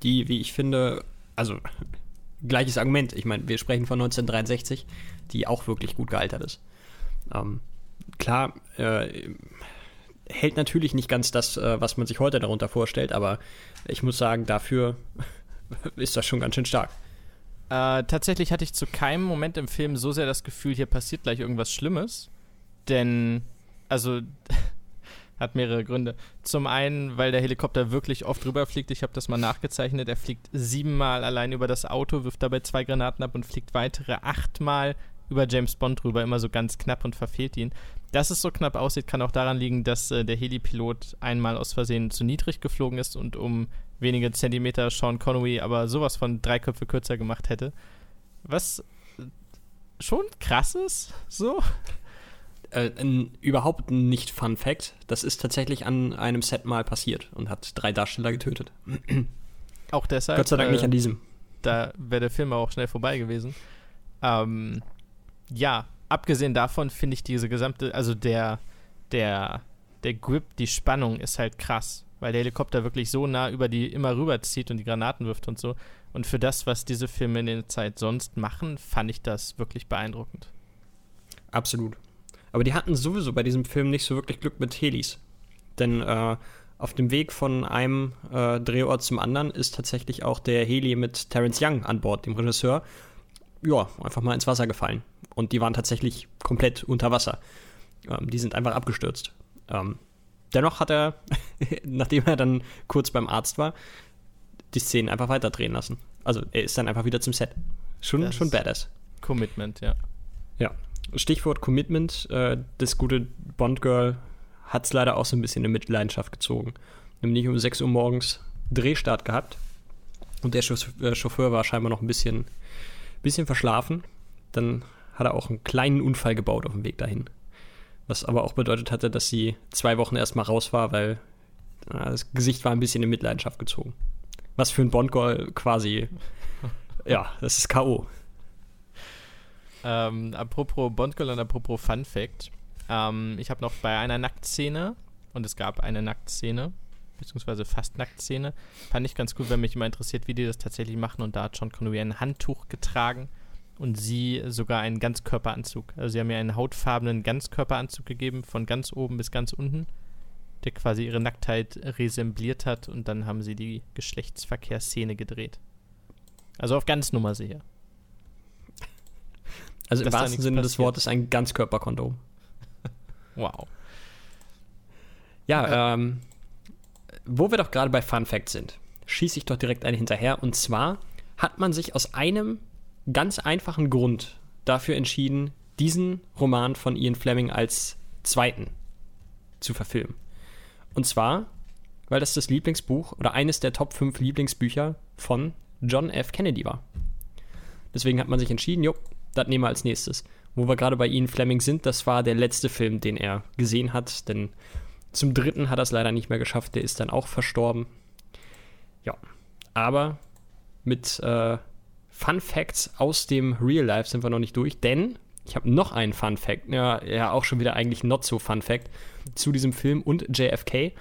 die, wie ich finde, also gleiches Argument. Ich meine, wir sprechen von 1963, die auch wirklich gut gealtert ist. Ähm, klar, äh, hält natürlich nicht ganz das, äh, was man sich heute darunter vorstellt, aber ich muss sagen, dafür ist das schon ganz schön stark. Äh, tatsächlich hatte ich zu keinem Moment im Film so sehr das Gefühl, hier passiert gleich irgendwas Schlimmes. Denn, also, hat mehrere Gründe. Zum einen, weil der Helikopter wirklich oft rüberfliegt. Ich habe das mal nachgezeichnet. Er fliegt siebenmal allein über das Auto, wirft dabei zwei Granaten ab und fliegt weitere achtmal über James Bond rüber, immer so ganz knapp und verfehlt ihn. Dass es so knapp aussieht, kann auch daran liegen, dass äh, der Heli-Pilot einmal aus Versehen zu niedrig geflogen ist und um wenige Zentimeter Sean Connery aber sowas von drei Köpfe kürzer gemacht hätte. Was äh, schon krass ist, so. Äh, ein, überhaupt nicht Fun Fact. Das ist tatsächlich an einem Set mal passiert und hat drei Darsteller getötet. Auch deshalb. Gott sei Dank äh, nicht an diesem. Da wäre der Film auch schnell vorbei gewesen. Ähm, ja, abgesehen davon finde ich diese gesamte, also der, der, der Grip, die Spannung ist halt krass, weil der Helikopter wirklich so nah über die immer rüberzieht und die Granaten wirft und so. Und für das, was diese Filme in der Zeit sonst machen, fand ich das wirklich beeindruckend. Absolut. Aber die hatten sowieso bei diesem Film nicht so wirklich Glück mit Helis. Denn äh, auf dem Weg von einem äh, Drehort zum anderen ist tatsächlich auch der Heli mit Terence Young an Bord, dem Regisseur, ja, einfach mal ins Wasser gefallen. Und die waren tatsächlich komplett unter Wasser. Ähm, die sind einfach abgestürzt. Ähm, dennoch hat er, nachdem er dann kurz beim Arzt war, die Szenen einfach weiterdrehen lassen. Also er ist dann einfach wieder zum Set. Schon, schon badass. Commitment, ja. Ja. Stichwort Commitment. Äh, das gute Bond-Girl hat es leider auch so ein bisschen in Mitleidenschaft gezogen. Nämlich um 6 Uhr morgens Drehstart gehabt. Und der äh, Chauffeur war scheinbar noch ein bisschen bisschen verschlafen. Dann hat er auch einen kleinen Unfall gebaut auf dem Weg dahin. Was aber auch bedeutet hatte, dass sie zwei Wochen erstmal raus war, weil na, das Gesicht war ein bisschen in Mitleidenschaft gezogen. Was für ein Bond-Goal quasi, ja, das ist K.O. Ähm, apropos Bondgirl und apropos Fun Fact. Ähm, ich habe noch bei einer Nacktszene, und es gab eine Nacktszene, beziehungsweise fast Nacktszene, fand ich ganz gut, wenn mich immer interessiert, wie die das tatsächlich machen. Und da hat John Connery ein Handtuch getragen und sie sogar einen Ganzkörperanzug. Also sie haben mir einen hautfarbenen Ganzkörperanzug gegeben, von ganz oben bis ganz unten, der quasi ihre Nacktheit resembliert hat und dann haben sie die Geschlechtsverkehrsszene gedreht. Also auf ganz Nummer sicher. Also im Dass wahrsten Sinne des passiert. Wortes ein Ganzkörperkondom. Wow. Ja, ähm, wo wir doch gerade bei Fun Fact sind, schieße ich doch direkt eine hinterher. Und zwar hat man sich aus einem ganz einfachen Grund dafür entschieden, diesen Roman von Ian Fleming als zweiten zu verfilmen. Und zwar, weil das das Lieblingsbuch oder eines der Top 5 Lieblingsbücher von John F. Kennedy war. Deswegen hat man sich entschieden, jo, das nehmen wir als nächstes. Wo wir gerade bei Ian Fleming sind, das war der letzte Film, den er gesehen hat, denn zum dritten hat er es leider nicht mehr geschafft, der ist dann auch verstorben. Ja, aber mit äh, Fun Facts aus dem Real Life sind wir noch nicht durch, denn ich habe noch einen Fun Fact, ja, ja, auch schon wieder eigentlich not so Fun Fact zu diesem Film und JFK,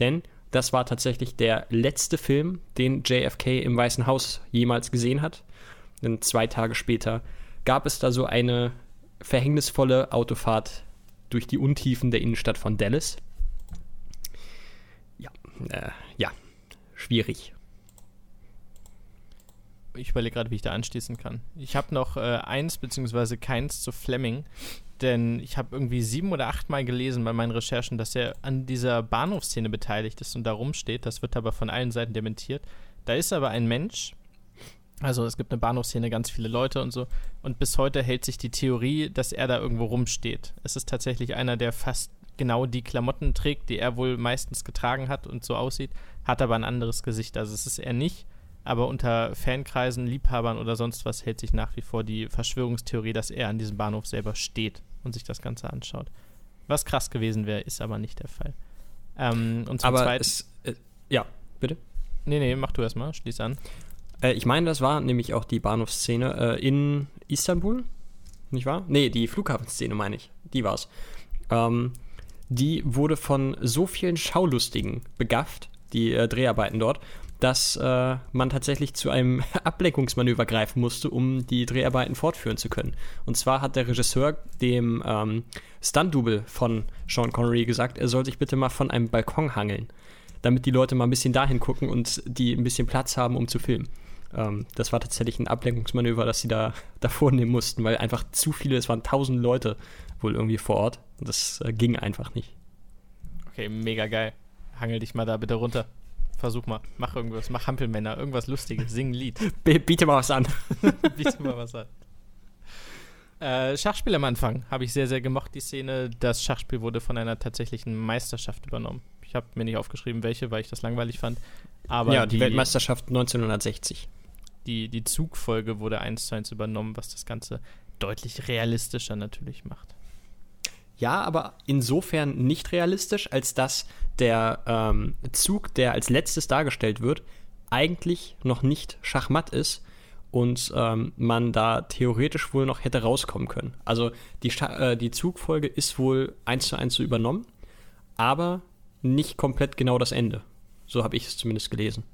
denn das war tatsächlich der letzte Film, den JFK im Weißen Haus jemals gesehen hat. Denn zwei Tage später gab es da so eine verhängnisvolle Autofahrt durch die Untiefen der Innenstadt von Dallas. Ja, äh, ja, schwierig. Ich überlege gerade, wie ich da anschließen kann. Ich habe noch äh, eins beziehungsweise keins zu Fleming, denn ich habe irgendwie sieben oder acht Mal gelesen bei meinen Recherchen, dass er an dieser Bahnhofsszene beteiligt ist und da rumsteht. Das wird aber von allen Seiten dementiert. Da ist aber ein Mensch, also es gibt eine Bahnhofsszene, ganz viele Leute und so, und bis heute hält sich die Theorie, dass er da irgendwo rumsteht. Es ist tatsächlich einer, der fast genau die Klamotten trägt, die er wohl meistens getragen hat und so aussieht, hat aber ein anderes Gesicht. Also es ist er nicht. Aber unter Fankreisen, Liebhabern oder sonst was hält sich nach wie vor die Verschwörungstheorie, dass er an diesem Bahnhof selber steht und sich das Ganze anschaut. Was krass gewesen wäre, ist aber nicht der Fall. Ähm, und zum Aber Zweiten. es, äh, ja, bitte. Nee, nee, mach du erstmal, schließ an. Äh, ich meine, das war nämlich auch die Bahnhofsszene äh, in Istanbul, nicht wahr? Nee, die Flughafenszene meine ich. Die war's. Ähm, die wurde von so vielen Schaulustigen begafft, die äh, Dreharbeiten dort, dass äh, man tatsächlich zu einem Ablenkungsmanöver greifen musste, um die Dreharbeiten fortführen zu können. Und zwar hat der Regisseur dem ähm, Stunt-Double von Sean Connery gesagt, er soll sich bitte mal von einem Balkon hangeln, damit die Leute mal ein bisschen dahin gucken und die ein bisschen Platz haben, um zu filmen. Ähm, das war tatsächlich ein Ablenkungsmanöver, das sie da, da vornehmen mussten, weil einfach zu viele, es waren tausend Leute wohl irgendwie vor Ort. Und das äh, ging einfach nicht. Okay, mega geil. Hangel dich mal da bitte runter. Versuch mal. Mach irgendwas. Mach Hampelmänner. Irgendwas Lustiges. Sing ein Lied. B biete mal was an. Biete mal was an. Äh, Schachspiel am Anfang habe ich sehr, sehr gemocht, die Szene. Das Schachspiel wurde von einer tatsächlichen Meisterschaft übernommen. Ich habe mir nicht aufgeschrieben, welche, weil ich das langweilig fand. Aber ja, die, Weltmeisterschaft 1960. Die, die Zugfolge wurde eins zu eins übernommen, was das Ganze deutlich realistischer natürlich macht. Ja, aber insofern nicht realistisch, als dass der ähm, Zug, der als letztes dargestellt wird, eigentlich noch nicht Schachmatt ist und ähm, man da theoretisch wohl noch hätte rauskommen können. Also die, Scha äh, die Zugfolge ist wohl eins zu eins so übernommen, aber nicht komplett genau das Ende. So habe ich es zumindest gelesen.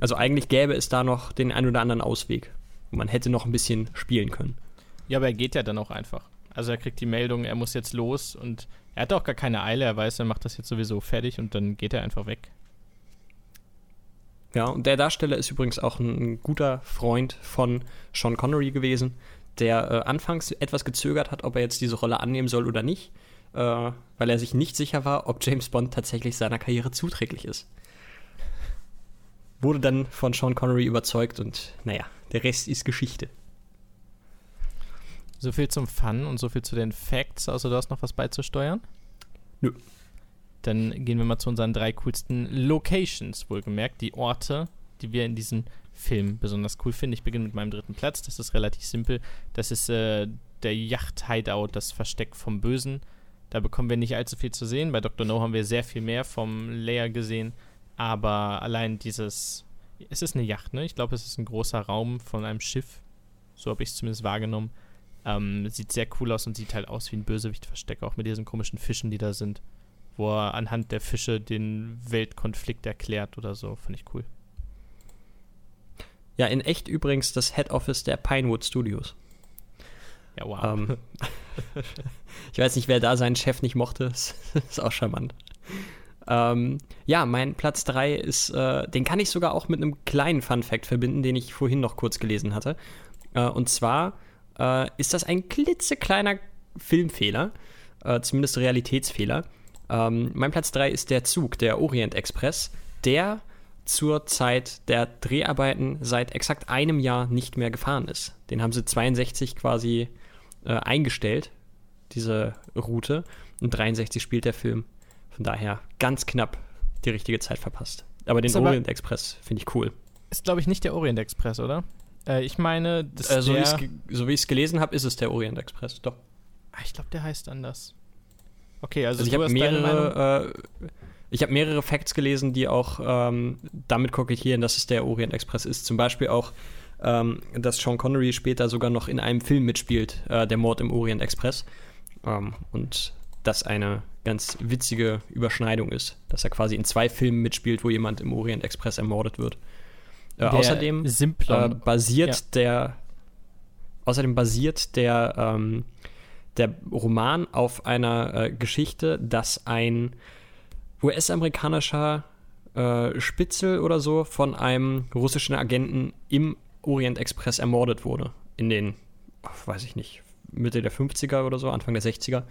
Also eigentlich gäbe es da noch den ein oder anderen Ausweg. Man hätte noch ein bisschen spielen können. Ja, aber er geht ja dann auch einfach. Also er kriegt die Meldung, er muss jetzt los und er hat auch gar keine Eile, er weiß, er macht das jetzt sowieso fertig und dann geht er einfach weg. Ja, und der Darsteller ist übrigens auch ein guter Freund von Sean Connery gewesen, der äh, anfangs etwas gezögert hat, ob er jetzt diese Rolle annehmen soll oder nicht, äh, weil er sich nicht sicher war, ob James Bond tatsächlich seiner Karriere zuträglich ist. Wurde dann von Sean Connery überzeugt und naja, der Rest ist Geschichte. So viel zum Fun und so viel zu den Facts, außer du hast noch was beizusteuern? Nö. Dann gehen wir mal zu unseren drei coolsten Locations, wohlgemerkt, die Orte, die wir in diesem Film besonders cool finden. Ich beginne mit meinem dritten Platz, das ist relativ simpel. Das ist äh, der Yacht-Hideout, das Versteck vom Bösen. Da bekommen wir nicht allzu viel zu sehen. Bei Dr. No haben wir sehr viel mehr vom Layer gesehen, aber allein dieses, es ist eine Yacht, ne? Ich glaube, es ist ein großer Raum von einem Schiff, so habe ich es zumindest wahrgenommen. Ähm, sieht sehr cool aus und sieht halt aus wie ein Bösewicht-Versteck, auch mit diesen komischen Fischen, die da sind. Wo er anhand der Fische den Weltkonflikt erklärt oder so. Fand ich cool. Ja, in echt übrigens das Head Office der Pinewood Studios. Ja, wow. Ähm, ich weiß nicht, wer da seinen Chef nicht mochte. Das ist auch charmant. Ähm, ja, mein Platz 3 ist, äh, den kann ich sogar auch mit einem kleinen Fun-Fact verbinden, den ich vorhin noch kurz gelesen hatte. Äh, und zwar äh, ist das ein klitzekleiner Filmfehler, äh, zumindest Realitätsfehler. Ähm, mein Platz 3 ist der Zug, der Orient Express, der zur Zeit der Dreharbeiten seit exakt einem Jahr nicht mehr gefahren ist. Den haben sie 62 quasi äh, eingestellt, diese Route. Und 63 spielt der Film. Von daher ganz knapp die richtige Zeit verpasst. Aber den Orient Express finde ich cool. Ist, glaube ich, nicht der Orient Express, oder? Äh, ich meine, das äh, so, wie ich es gelesen habe, ist es der Orient Express, doch. Ah, ich glaube, der heißt anders. Okay, also, also ich habe mehrere, äh, ich habe mehrere Facts gelesen, die auch ähm, damit kokettieren, dass es der Orient Express ist. Zum Beispiel auch, ähm, dass Sean Connery später sogar noch in einem Film mitspielt, äh, der Mord im Orient Express. Ähm, und das eine ganz witzige Überschneidung ist, dass er quasi in zwei Filmen mitspielt, wo jemand im Orient Express ermordet wird. Äh, außerdem äh, basiert ja. der außerdem basiert der ähm, der Roman auf einer äh, Geschichte, dass ein US-amerikanischer äh, Spitzel oder so von einem russischen Agenten im Orient Express ermordet wurde. In den, weiß ich nicht, Mitte der 50er oder so, Anfang der 60er.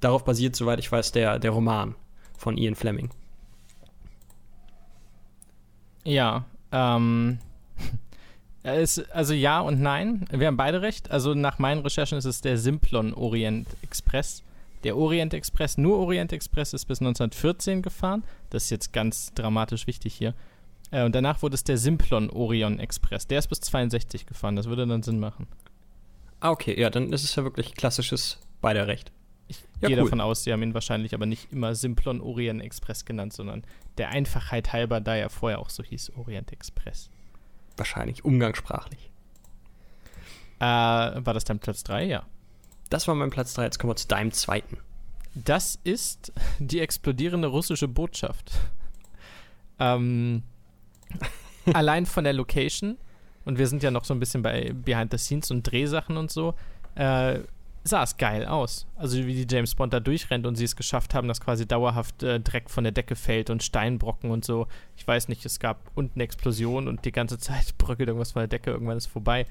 Darauf basiert, soweit ich weiß, der, der Roman von Ian Fleming. Ja, ähm. Es, also ja und nein. Wir haben beide recht. Also nach meinen Recherchen ist es der Simplon Orient Express. Der Orient Express, nur Orient Express, ist bis 1914 gefahren. Das ist jetzt ganz dramatisch wichtig hier. Äh, und danach wurde es der Simplon Orion Express. Der ist bis 62 gefahren. Das würde dann Sinn machen. Ah, okay. Ja, dann ist es ja wirklich klassisches beider Recht. Ich ja, gehe cool. davon aus, sie haben ihn wahrscheinlich aber nicht immer Simplon Orient Express genannt, sondern der Einfachheit halber, da er vorher auch so hieß, Orient Express. Wahrscheinlich, umgangssprachlich. Äh, war das dein Platz 3? Ja. Das war mein Platz 3, jetzt kommen wir zu deinem zweiten. Das ist die explodierende russische Botschaft. Ähm, allein von der Location, und wir sind ja noch so ein bisschen bei Behind the Scenes und Drehsachen und so, äh, sah es geil aus. Also wie die James Bond da durchrennt und sie es geschafft haben, dass quasi dauerhaft äh, Dreck von der Decke fällt und Steinbrocken und so. Ich weiß nicht, es gab unten eine Explosion und die ganze Zeit bröckelt irgendwas von der Decke, irgendwann ist vorbei.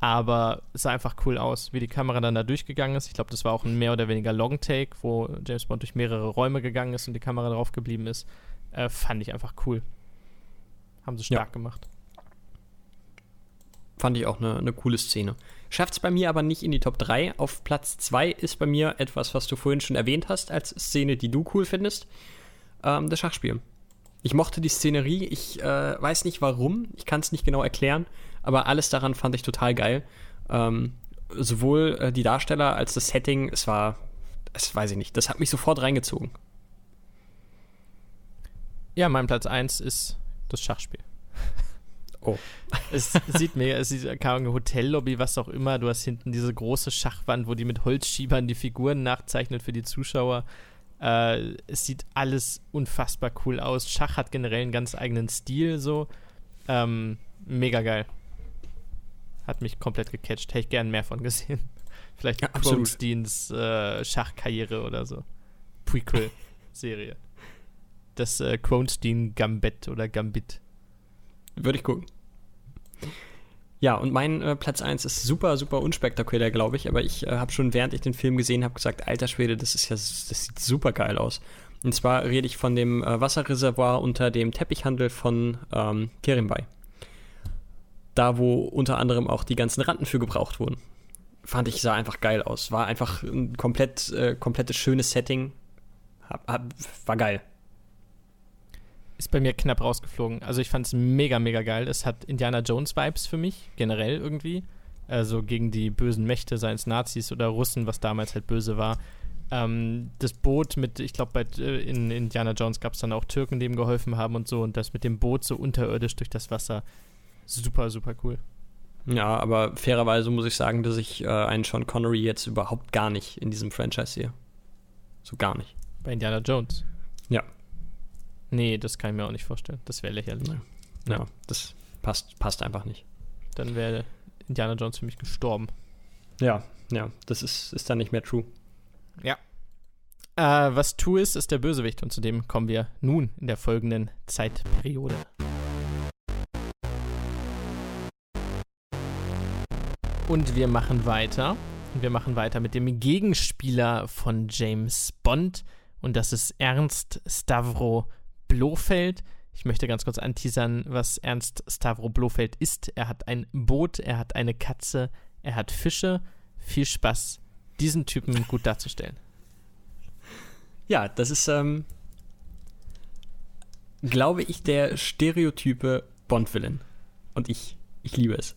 Aber es sah einfach cool aus, wie die Kamera dann da durchgegangen ist. Ich glaube, das war auch ein mehr oder weniger Long Take, wo James Bond durch mehrere Räume gegangen ist und die Kamera drauf geblieben ist. Äh, fand ich einfach cool. Haben sie stark ja. gemacht. Fand ich auch eine, eine coole Szene. Schafft es bei mir aber nicht in die Top 3. Auf Platz 2 ist bei mir etwas, was du vorhin schon erwähnt hast, als Szene, die du cool findest. Ähm, das Schachspiel. Ich mochte die Szenerie. Ich äh, weiß nicht warum. Ich kann es nicht genau erklären. Aber alles daran fand ich total geil. Ähm, sowohl äh, die Darsteller als das Setting. Es war, das weiß ich nicht. Das hat mich sofort reingezogen. Ja, mein Platz 1 ist das Schachspiel. Oh. Es sieht mega, es sieht keine Hotellobby, was auch immer. Du hast hinten diese große Schachwand, wo die mit Holzschiebern die Figuren nachzeichnet für die Zuschauer. Äh, es sieht alles unfassbar cool aus. Schach hat generell einen ganz eigenen Stil, so. Ähm, mega geil. Hat mich komplett gecatcht. Hätte ich gern mehr von gesehen. Vielleicht ja, Cronsteins äh, Schachkarriere oder so. Prequel-Serie. Das äh, Kronstein Gambit oder Gambit. Würde ich gucken. Ja, und mein äh, Platz 1 ist super, super unspektakulär, glaube ich, aber ich äh, habe schon während ich den Film gesehen habe gesagt, alter Schwede, das ist ja, das sieht super geil aus. Und zwar rede ich von dem äh, Wasserreservoir unter dem Teppichhandel von ähm, Kerimbay. Da, wo unter anderem auch die ganzen Randen für gebraucht wurden. Fand ich, sah einfach geil aus. War einfach ein komplett, äh, komplettes schönes Setting. Hab, hab, war geil ist bei mir knapp rausgeflogen. Also ich fand es mega, mega geil. Es hat Indiana Jones-Vibes für mich, generell irgendwie. Also gegen die bösen Mächte, seien es Nazis oder Russen, was damals halt böse war. Ähm, das Boot mit, ich glaube, äh, in Indiana Jones gab es dann auch Türken, die ihm geholfen haben und so. Und das mit dem Boot so unterirdisch durch das Wasser. Super, super cool. Ja, aber fairerweise muss ich sagen, dass ich äh, einen Sean Connery jetzt überhaupt gar nicht in diesem Franchise sehe. So gar nicht. Bei Indiana Jones? Ja. Nee, das kann ich mir auch nicht vorstellen. Das wäre lächerlich. Ja. ja, das passt, passt einfach nicht. Dann wäre Indiana Jones für mich gestorben. Ja, ja, das ist, ist dann nicht mehr true. Ja. Äh, was true ist, ist der Bösewicht und zu dem kommen wir nun in der folgenden Zeitperiode. Und wir machen weiter. Und wir machen weiter mit dem Gegenspieler von James Bond. Und das ist Ernst Stavro Blofeld. Ich möchte ganz kurz anteasern, was Ernst Stavro Blofeld ist. Er hat ein Boot, er hat eine Katze, er hat Fische. Viel Spaß, diesen Typen gut darzustellen. Ja, das ist, ähm, glaube ich, der stereotype Bond-Villain. Und ich, ich liebe es.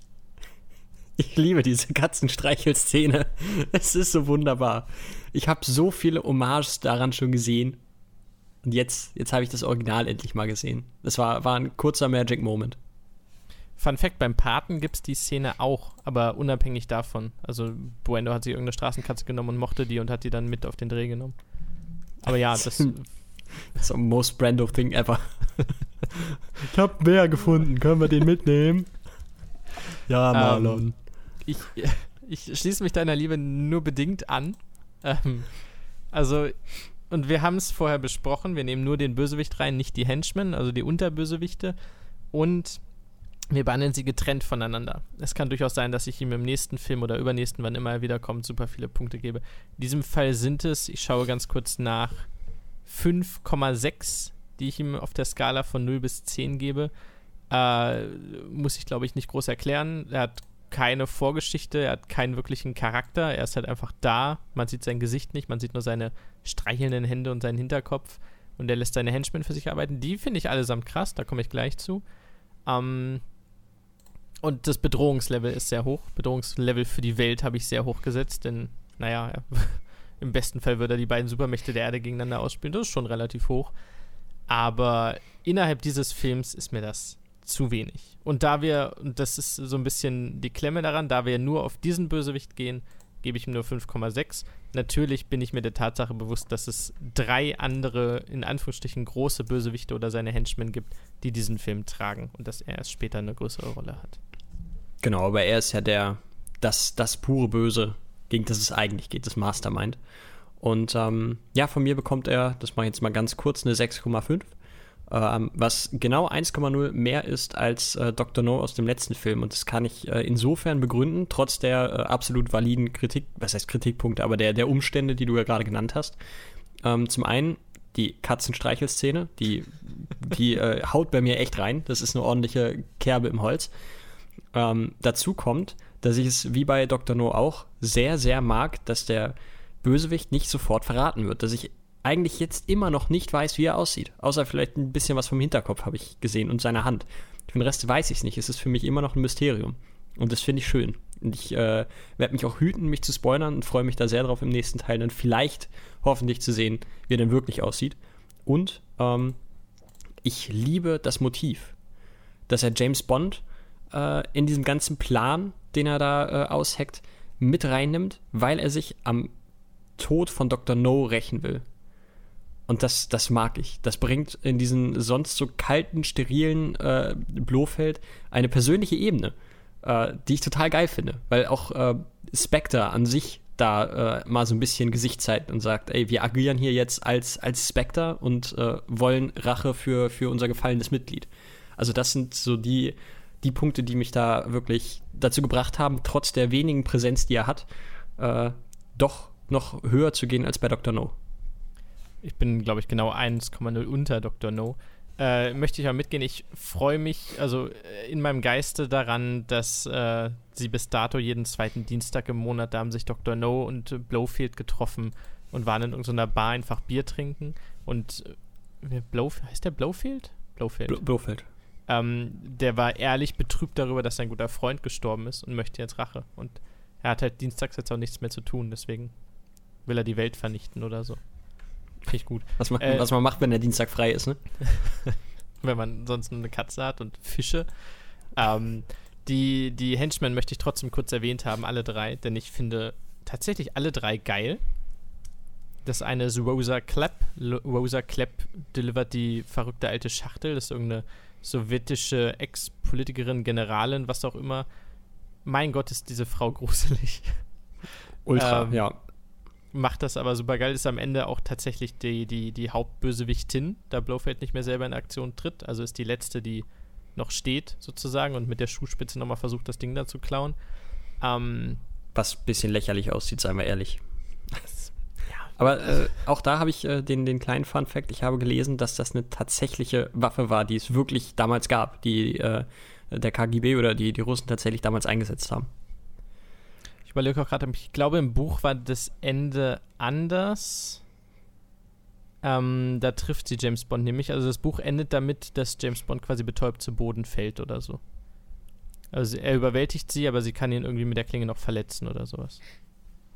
Ich liebe diese Katzenstreichelszene. Es ist so wunderbar. Ich habe so viele Hommages daran schon gesehen. Und jetzt, jetzt habe ich das Original endlich mal gesehen. Das war, war ein kurzer Magic Moment. Fun Fact: Beim Paten gibt es die Szene auch, aber unabhängig davon. Also, Bueno hat sich irgendeine Straßenkatze genommen und mochte die und hat die dann mit auf den Dreh genommen. Aber ja, das. so most Brando Thing ever. ich habe mehr gefunden. Können wir den mitnehmen? Ja, ähm, Marlon. Ähm, ich, ich schließe mich deiner Liebe nur bedingt an. Ähm, also, und wir haben es vorher besprochen, wir nehmen nur den Bösewicht rein, nicht die Henchmen, also die Unterbösewichte. Und wir behandeln sie getrennt voneinander. Es kann durchaus sein, dass ich ihm im nächsten Film oder übernächsten, wann immer er wiederkommt, super viele Punkte gebe. In diesem Fall sind es, ich schaue ganz kurz nach, 5,6, die ich ihm auf der Skala von 0 bis 10 gebe. Äh, muss ich, glaube ich, nicht groß erklären. Er hat keine Vorgeschichte, er hat keinen wirklichen Charakter, er ist halt einfach da, man sieht sein Gesicht nicht, man sieht nur seine streichelnden Hände und seinen Hinterkopf und er lässt seine Henchmen für sich arbeiten. Die finde ich allesamt krass, da komme ich gleich zu. Ähm, und das Bedrohungslevel ist sehr hoch. Bedrohungslevel für die Welt habe ich sehr hoch gesetzt, denn, naja, im besten Fall würde er die beiden Supermächte der Erde gegeneinander ausspielen. Das ist schon relativ hoch. Aber innerhalb dieses Films ist mir das zu wenig. Und da wir, und das ist so ein bisschen die Klemme daran, da wir nur auf diesen Bösewicht gehen, gebe ich ihm nur 5,6. Natürlich bin ich mir der Tatsache bewusst, dass es drei andere, in Anführungsstrichen, große Bösewichte oder seine Henchmen gibt, die diesen Film tragen und dass er erst später eine größere Rolle hat. Genau, aber er ist ja der, das, das pure Böse, gegen das es eigentlich geht, das Mastermind. Und ähm, ja, von mir bekommt er, das mache ich jetzt mal ganz kurz, eine 6,5 ähm, was genau 1,0 mehr ist als äh, Dr. No aus dem letzten Film. Und das kann ich äh, insofern begründen, trotz der äh, absolut validen Kritik, was heißt Kritikpunkte, aber der, der Umstände, die du ja gerade genannt hast. Ähm, zum einen die Katzenstreichelszene, die, die äh, haut bei mir echt rein. Das ist eine ordentliche Kerbe im Holz. Ähm, dazu kommt, dass ich es wie bei Dr. No auch sehr, sehr mag, dass der Bösewicht nicht sofort verraten wird. Dass ich eigentlich jetzt immer noch nicht weiß, wie er aussieht. Außer vielleicht ein bisschen was vom Hinterkopf habe ich gesehen und seine Hand. Für den Rest weiß ich es nicht. Es ist für mich immer noch ein Mysterium. Und das finde ich schön. Und ich äh, werde mich auch hüten, mich zu spoilern und freue mich da sehr drauf, im nächsten Teil dann vielleicht hoffentlich zu sehen, wie er denn wirklich aussieht. Und ähm, ich liebe das Motiv, dass er James Bond äh, in diesem ganzen Plan, den er da äh, ausheckt, mit reinnimmt, weil er sich am Tod von Dr. No rächen will. Und das, das mag ich. Das bringt in diesen sonst so kalten, sterilen äh, Blofeld eine persönliche Ebene, äh, die ich total geil finde. Weil auch äh, Spectre an sich da äh, mal so ein bisschen Gesicht zeigt und sagt, ey, wir agieren hier jetzt als, als Spectre und äh, wollen Rache für, für unser gefallenes Mitglied. Also das sind so die, die Punkte, die mich da wirklich dazu gebracht haben, trotz der wenigen Präsenz, die er hat, äh, doch noch höher zu gehen als bei Dr. No. Ich bin, glaube ich, genau 1,0 unter Dr. No. Äh, möchte ich mal mitgehen. Ich freue mich also äh, in meinem Geiste daran, dass äh, sie bis dato jeden zweiten Dienstag im Monat, da haben sich Dr. No und Blowfield getroffen und waren in irgendeiner Bar einfach Bier trinken. Und äh, Blow, heißt der Blowfield? Blowfield. Bl Blowfield. Ähm, der war ehrlich betrübt darüber, dass sein guter Freund gestorben ist und möchte jetzt Rache. Und er hat halt dienstags jetzt auch nichts mehr zu tun, deswegen will er die Welt vernichten oder so. Ich gut. Was man, äh, was man macht, wenn der Dienstag frei ist, ne? wenn man sonst nur eine Katze hat und Fische. Ähm, Die, die Henchmen möchte ich trotzdem kurz erwähnt haben, alle drei, denn ich finde tatsächlich alle drei geil. Das eine ist Rosa Klepp. Rosa Klepp delivert die verrückte alte Schachtel. Das ist irgendeine sowjetische Ex-Politikerin, Generalin, was auch immer. Mein Gott, ist diese Frau gruselig. Ultra, ähm, ja. Macht das aber super geil. Ist am Ende auch tatsächlich die, die, die Hauptbösewichtin, da Blofeld nicht mehr selber in Aktion tritt. Also ist die letzte, die noch steht, sozusagen, und mit der Schuhspitze nochmal versucht, das Ding da zu klauen. Ähm, Was ein bisschen lächerlich aussieht, seien wir ehrlich. Aber äh, auch da habe ich äh, den, den kleinen Fun-Fact: Ich habe gelesen, dass das eine tatsächliche Waffe war, die es wirklich damals gab, die äh, der KGB oder die, die Russen tatsächlich damals eingesetzt haben. Ich überlege auch gerade, ich glaube, im Buch war das Ende anders. Ähm, da trifft sie James Bond nämlich. Also das Buch endet damit, dass James Bond quasi betäubt zu Boden fällt oder so. Also er überwältigt sie, aber sie kann ihn irgendwie mit der Klinge noch verletzen oder sowas.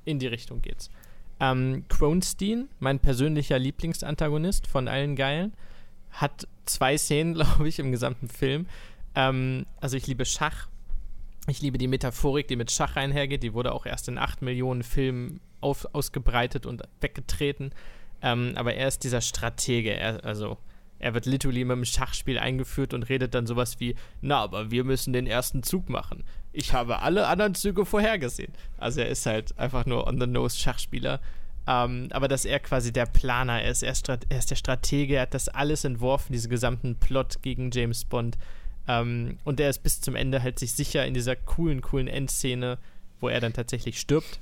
In die Richtung geht's. Ähm, Kronstein, mein persönlicher Lieblingsantagonist von allen Geilen, hat zwei Szenen, glaube ich, im gesamten Film. Ähm, also ich liebe Schach. Ich liebe die Metaphorik, die mit Schach einhergeht. Die wurde auch erst in acht Millionen Filmen auf, ausgebreitet und weggetreten. Ähm, aber er ist dieser Stratege. Er, also er wird literally mit dem Schachspiel eingeführt und redet dann sowas wie, na, aber wir müssen den ersten Zug machen. Ich habe alle anderen Züge vorhergesehen. Also er ist halt einfach nur on-the-nose Schachspieler. Ähm, aber dass er quasi der Planer ist, er ist, er ist, der Stratege, er hat das alles entworfen, diesen gesamten Plot gegen James Bond. Ähm, und er ist bis zum Ende halt sich sicher in dieser coolen, coolen Endszene, wo er dann tatsächlich stirbt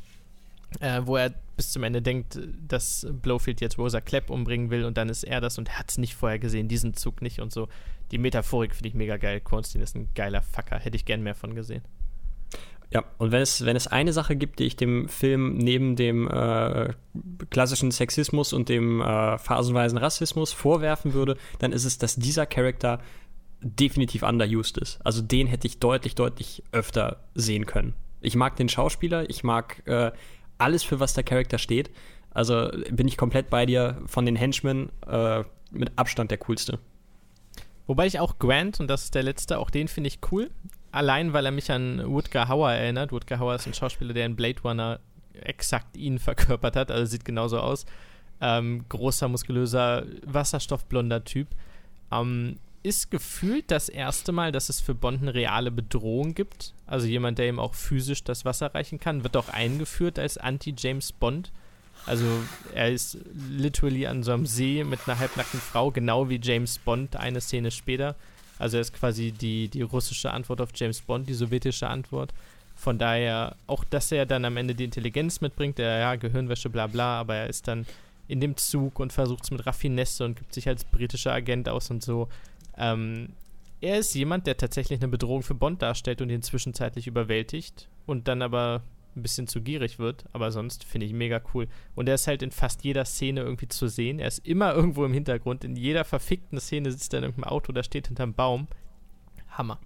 äh, wo er bis zum Ende denkt, dass Blowfield jetzt Rosa Klepp umbringen will und dann ist er das und er hat es nicht vorher gesehen, diesen Zug nicht und so. Die Metaphorik finde ich mega geil. Kornstein ist ein geiler Fucker. Hätte ich gern mehr von gesehen. Ja, und wenn es, wenn es eine Sache gibt, die ich dem Film neben dem äh, klassischen Sexismus und dem äh, phasenweisen Rassismus vorwerfen würde, dann ist es, dass dieser Charakter definitiv underused ist. Also den hätte ich deutlich, deutlich öfter sehen können. Ich mag den Schauspieler, ich mag äh, alles, für was der Charakter steht. Also bin ich komplett bei dir von den Henchmen äh, mit Abstand der coolste. Wobei ich auch Grant, und das ist der letzte, auch den finde ich cool. Allein, weil er mich an Woodgar Hauer erinnert. Woodgar Hauer ist ein Schauspieler, der in Blade Runner exakt ihn verkörpert hat, also sieht genauso aus. Ähm, großer, muskulöser, wasserstoffblonder Typ. Ähm, ist gefühlt das erste Mal, dass es für Bond eine reale Bedrohung gibt. Also jemand, der ihm auch physisch das Wasser reichen kann, wird auch eingeführt als Anti-James Bond. Also er ist literally an so einem See mit einer halbnackten Frau, genau wie James Bond eine Szene später. Also er ist quasi die, die russische Antwort auf James Bond, die sowjetische Antwort. Von daher, auch dass er dann am Ende die Intelligenz mitbringt, der ja, Gehirnwäsche, bla bla, aber er ist dann in dem Zug und versucht es mit Raffinesse und gibt sich als britischer Agent aus und so. Ähm, er ist jemand, der tatsächlich eine Bedrohung für Bond darstellt und ihn zwischenzeitlich überwältigt und dann aber ein bisschen zu gierig wird, aber sonst finde ich mega cool. Und er ist halt in fast jeder Szene irgendwie zu sehen. Er ist immer irgendwo im Hintergrund. In jeder verfickten Szene sitzt er in irgendeinem Auto oder steht hinterm Baum. Hammer.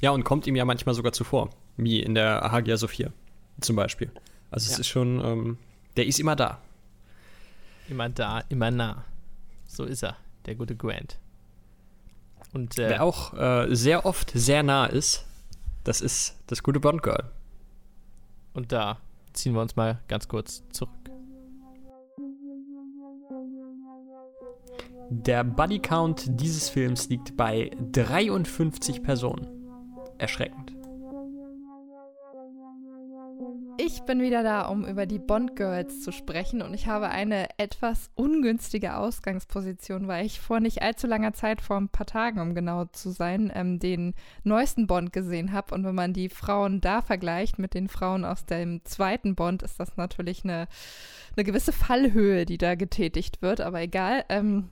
Ja, und kommt ihm ja manchmal sogar zuvor. Wie in der Hagia Sophia zum Beispiel. Also es ja. ist schon, ähm, der ist immer da. Immer da, immer nah. So ist er der gute Grant. Und, äh, Wer auch äh, sehr oft sehr nah ist, das ist das gute Bond Girl. Und da ziehen wir uns mal ganz kurz zurück. Der Buddy Count dieses Films liegt bei 53 Personen. Erschreckend. Ich bin wieder da, um über die Bond Girls zu sprechen und ich habe eine etwas ungünstige Ausgangsposition, weil ich vor nicht allzu langer Zeit, vor ein paar Tagen, um genau zu sein, ähm, den neuesten Bond gesehen habe. Und wenn man die Frauen da vergleicht mit den Frauen aus dem zweiten Bond, ist das natürlich eine, eine gewisse Fallhöhe, die da getätigt wird. Aber egal. Ähm,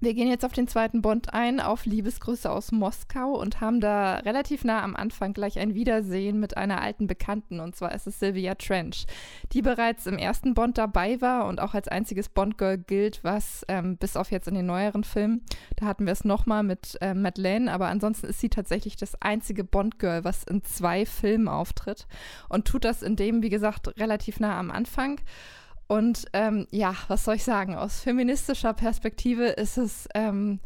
wir gehen jetzt auf den zweiten Bond ein, auf Liebesgrüße aus Moskau und haben da relativ nah am Anfang gleich ein Wiedersehen mit einer alten Bekannten und zwar ist es Sylvia Trench, die bereits im ersten Bond dabei war und auch als einziges Bond-Girl gilt, was ähm, bis auf jetzt in den neueren Filmen, da hatten wir es nochmal mit äh, Madeleine, aber ansonsten ist sie tatsächlich das einzige Bond-Girl, was in zwei Filmen auftritt und tut das in dem, wie gesagt, relativ nah am Anfang. Und ähm, ja, was soll ich sagen? Aus feministischer Perspektive ist es ähm,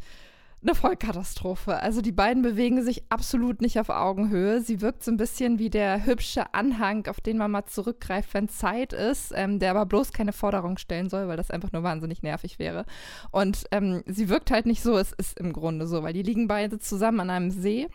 eine Vollkatastrophe. Also die beiden bewegen sich absolut nicht auf Augenhöhe. Sie wirkt so ein bisschen wie der hübsche Anhang, auf den man mal zurückgreift, wenn Zeit ist, ähm, der aber bloß keine Forderung stellen soll, weil das einfach nur wahnsinnig nervig wäre. Und ähm, sie wirkt halt nicht so, es ist im Grunde so, weil die liegen beide zusammen an einem See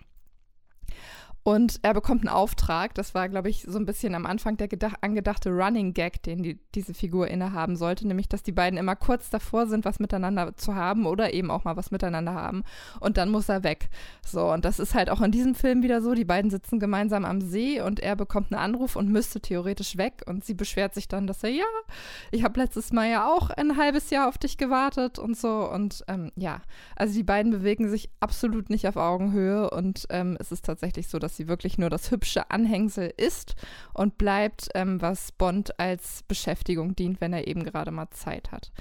und er bekommt einen Auftrag. Das war, glaube ich, so ein bisschen am Anfang der angedachte Running Gag, den die, diese Figur innehaben sollte. Nämlich, dass die beiden immer kurz davor sind, was miteinander zu haben oder eben auch mal was miteinander haben. Und dann muss er weg. So, und das ist halt auch in diesem Film wieder so. Die beiden sitzen gemeinsam am See und er bekommt einen Anruf und müsste theoretisch weg. Und sie beschwert sich dann, dass er, ja, ich habe letztes Mal ja auch ein halbes Jahr auf dich gewartet und so. Und ähm, ja, also die beiden bewegen sich absolut nicht auf Augenhöhe. Und ähm, es ist tatsächlich so, dass dass sie wirklich nur das hübsche Anhängsel ist und bleibt, ähm, was Bond als Beschäftigung dient, wenn er eben gerade mal Zeit hat.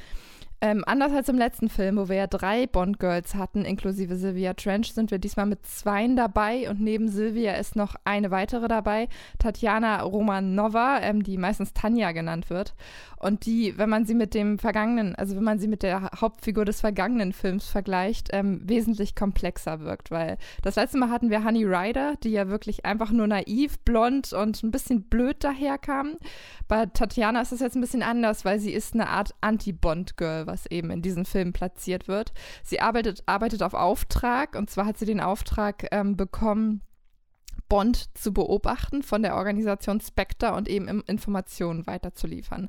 Ähm, anders als im letzten Film, wo wir ja drei Bond-Girls hatten, inklusive Sylvia Trench, sind wir diesmal mit zweien dabei und neben Sylvia ist noch eine weitere dabei, Tatjana Romanova, ähm, die meistens Tanja genannt wird. Und die, wenn man sie mit dem vergangenen, also wenn man sie mit der Hauptfigur des vergangenen Films vergleicht, ähm, wesentlich komplexer wirkt, weil das letzte Mal hatten wir Honey Ryder, die ja wirklich einfach nur naiv, blond und ein bisschen blöd daherkam. Bei Tatjana ist das jetzt ein bisschen anders, weil sie ist eine Art Anti-Bond-Girl, was eben in diesem Film platziert wird. Sie arbeitet, arbeitet auf Auftrag und zwar hat sie den Auftrag ähm, bekommen, Bond zu beobachten von der Organisation Spectre und eben Informationen weiterzuliefern.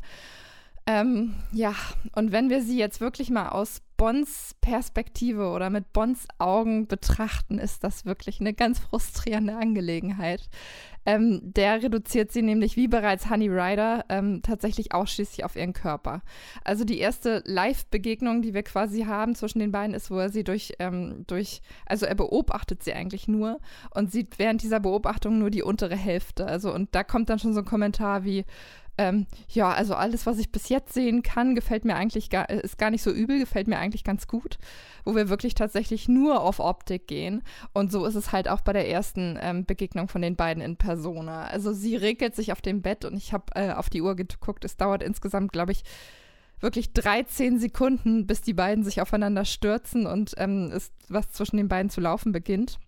Ähm, ja, und wenn wir sie jetzt wirklich mal aus Bonds Perspektive oder mit Bonds Augen betrachten, ist das wirklich eine ganz frustrierende Angelegenheit. Ähm, der reduziert sie nämlich, wie bereits Honey Rider, ähm, tatsächlich ausschließlich auf ihren Körper. Also die erste Live-Begegnung, die wir quasi haben zwischen den beiden, ist, wo er sie durch, ähm, durch, also er beobachtet sie eigentlich nur und sieht während dieser Beobachtung nur die untere Hälfte. Also und da kommt dann schon so ein Kommentar wie, ähm, ja, also alles, was ich bis jetzt sehen kann, gefällt mir eigentlich gar, ist gar nicht so übel, gefällt mir eigentlich ganz gut, wo wir wirklich tatsächlich nur auf Optik gehen. Und so ist es halt auch bei der ersten ähm, Begegnung von den beiden in Persona. Also sie regelt sich auf dem Bett und ich habe äh, auf die Uhr geguckt. Es dauert insgesamt, glaube ich, wirklich 13 Sekunden, bis die beiden sich aufeinander stürzen und ähm, ist, was zwischen den beiden zu laufen beginnt.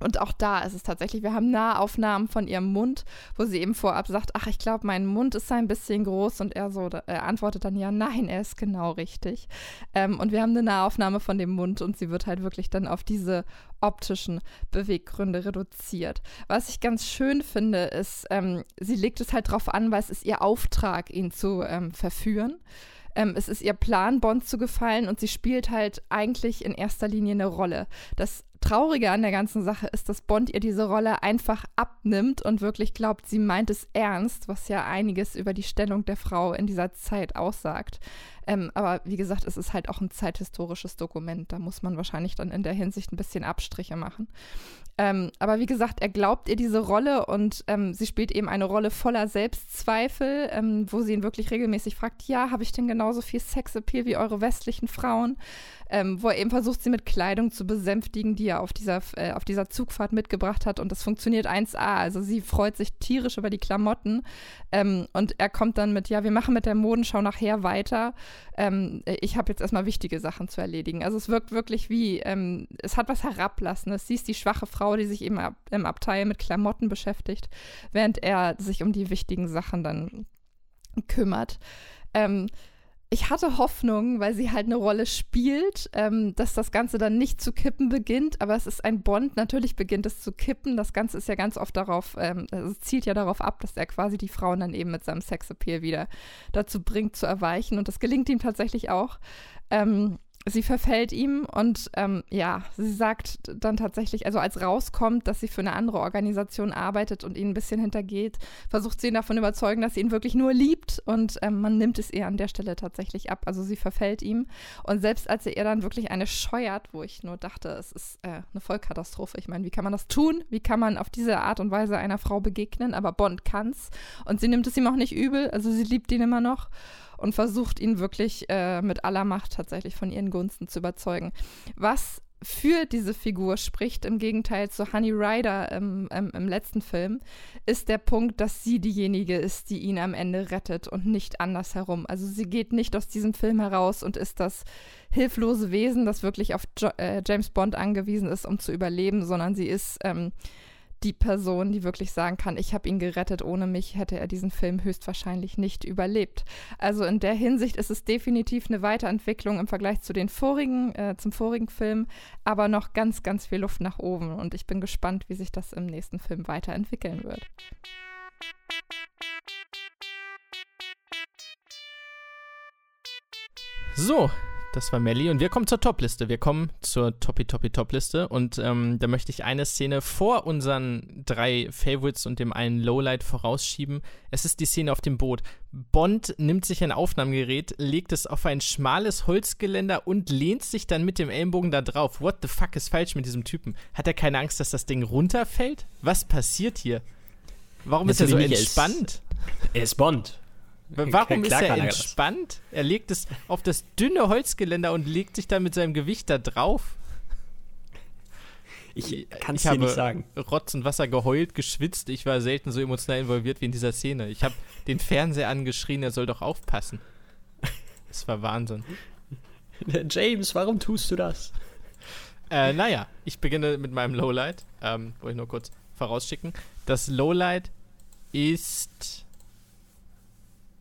Und auch da ist es tatsächlich, wir haben Nahaufnahmen von ihrem Mund, wo sie eben vorab sagt, ach, ich glaube, mein Mund ist ein bisschen groß und er so äh, antwortet dann ja, nein, er ist genau richtig. Ähm, und wir haben eine Nahaufnahme von dem Mund und sie wird halt wirklich dann auf diese optischen Beweggründe reduziert. Was ich ganz schön finde, ist, ähm, sie legt es halt drauf an, weil es ist ihr Auftrag, ihn zu ähm, verführen. Ähm, es ist ihr Plan, Bond zu gefallen und sie spielt halt eigentlich in erster Linie eine Rolle. Das Traurige an der ganzen Sache ist, dass Bond ihr diese Rolle einfach abnimmt und wirklich glaubt, sie meint es ernst, was ja einiges über die Stellung der Frau in dieser Zeit aussagt. Ähm, aber wie gesagt, es ist halt auch ein zeithistorisches Dokument. Da muss man wahrscheinlich dann in der Hinsicht ein bisschen Abstriche machen. Ähm, aber wie gesagt, er glaubt ihr diese Rolle und ähm, sie spielt eben eine Rolle voller Selbstzweifel, ähm, wo sie ihn wirklich regelmäßig fragt, ja, habe ich denn genauso viel Sexappeal wie eure westlichen Frauen? Ähm, wo er eben versucht, sie mit Kleidung zu besänftigen, die er auf dieser, äh, auf dieser Zugfahrt mitgebracht hat und das funktioniert 1A. Also sie freut sich tierisch über die Klamotten ähm, und er kommt dann mit, ja, wir machen mit der Modenschau nachher weiter. Ähm, ich habe jetzt erstmal wichtige Sachen zu erledigen. Also es wirkt wirklich wie, es hat was Herablassendes. Sie ist die schwache Frau, Frau, die sich eben ab, im Abteil mit Klamotten beschäftigt, während er sich um die wichtigen Sachen dann kümmert. Ähm, ich hatte Hoffnung, weil sie halt eine Rolle spielt, ähm, dass das Ganze dann nicht zu kippen beginnt, aber es ist ein Bond. Natürlich beginnt es zu kippen. Das Ganze ist ja ganz oft darauf, ähm, es zielt ja darauf ab, dass er quasi die Frauen dann eben mit seinem Sexappeal wieder dazu bringt, zu erweichen. Und das gelingt ihm tatsächlich auch. Ähm, sie verfällt ihm und ähm, ja, sie sagt dann tatsächlich, also als rauskommt, dass sie für eine andere Organisation arbeitet und ihn ein bisschen hintergeht, versucht sie ihn davon überzeugen, dass sie ihn wirklich nur liebt und ähm, man nimmt es ihr an der Stelle tatsächlich ab. Also sie verfällt ihm und selbst als er ihr dann wirklich eine scheuert, wo ich nur dachte, es ist äh, eine Vollkatastrophe. Ich meine, wie kann man das tun? Wie kann man auf diese Art und Weise einer Frau begegnen? Aber Bond kann's und sie nimmt es ihm auch nicht übel, also sie liebt ihn immer noch und versucht ihn wirklich äh, mit aller Macht tatsächlich von ihren Gunsten zu überzeugen. Was für diese Figur spricht, im Gegenteil zu Honey Ryder im, im, im, letzten Film, ist der Punkt, dass sie diejenige ist, die ihn am Ende rettet und nicht andersherum. Also sie geht nicht aus diesem Film heraus und ist das hilflose Wesen, das wirklich auf jo äh, James Bond angewiesen ist, um zu überleben, sondern sie ist ähm, die Person, die wirklich sagen kann, ich habe ihn gerettet, ohne mich hätte er diesen Film höchstwahrscheinlich nicht überlebt. Also in der Hinsicht ist es definitiv eine Weiterentwicklung im Vergleich zu den vorigen, äh, zum vorigen Film, aber noch ganz, ganz viel Luft nach oben und ich bin gespannt, wie sich das im nächsten Film weiterentwickeln wird. So, das war Melly und wir kommen zur Topliste. Wir kommen zur Toppy Toppy Topliste und ähm, da möchte ich eine Szene vor unseren drei Favorites und dem einen Lowlight vorausschieben. Es ist die Szene auf dem Boot. Bond nimmt sich ein Aufnahmegerät, legt es auf ein schmales Holzgeländer und lehnt sich dann mit dem Ellenbogen da drauf. What the fuck ist falsch mit diesem Typen? Hat er keine Angst, dass das Ding runterfällt? Was passiert hier? Warum ist er so entspannt? Er ist Bond. Warum ist er entspannt? Er legt es auf das dünne Holzgeländer und legt sich dann mit seinem Gewicht da drauf. Ich kann es dir nicht sagen. Rotz und Wasser geheult, geschwitzt. Ich war selten so emotional involviert wie in dieser Szene. Ich habe den Fernseher angeschrien, er soll doch aufpassen. Das war Wahnsinn. James, warum tust du das? Äh, naja, ich beginne mit meinem Lowlight. Ähm, wollte ich nur kurz vorausschicken. Das Lowlight ist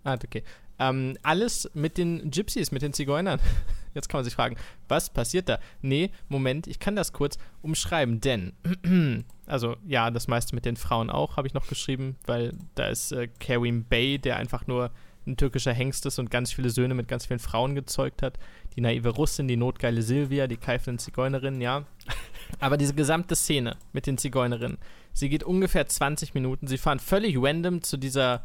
Ah, okay. Ähm, alles mit den Gypsies, mit den Zigeunern. Jetzt kann man sich fragen, was passiert da? Nee, Moment, ich kann das kurz umschreiben, denn, also ja, das meiste mit den Frauen auch, habe ich noch geschrieben, weil da ist äh, Karim Bey, der einfach nur ein türkischer Hengst ist und ganz viele Söhne mit ganz vielen Frauen gezeugt hat. Die naive Russin, die notgeile Silvia, die keifenden Zigeunerinnen, ja. Aber diese gesamte Szene mit den Zigeunerinnen, sie geht ungefähr 20 Minuten. Sie fahren völlig random zu dieser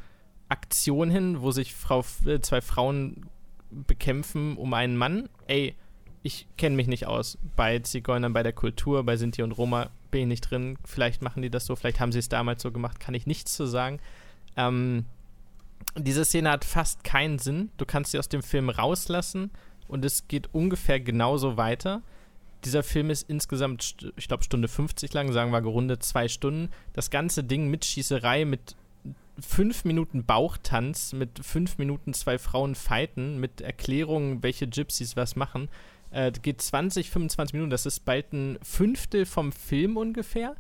Aktion hin, wo sich Frau, äh, zwei Frauen bekämpfen um einen Mann. Ey, ich kenne mich nicht aus bei Zigeunern, bei der Kultur, bei Sinti und Roma bin ich nicht drin. Vielleicht machen die das so, vielleicht haben sie es damals so gemacht, kann ich nichts zu sagen. Ähm, diese Szene hat fast keinen Sinn. Du kannst sie aus dem Film rauslassen und es geht ungefähr genauso weiter. Dieser Film ist insgesamt, ich glaube, Stunde 50 lang, sagen wir gerundet zwei Stunden. Das ganze Ding mit Schießerei, mit fünf Minuten Bauchtanz mit fünf Minuten zwei Frauen fighten, mit Erklärungen, welche Gypsies was machen. Äh, geht 20, 25 Minuten. Das ist bald ein Fünftel vom Film ungefähr.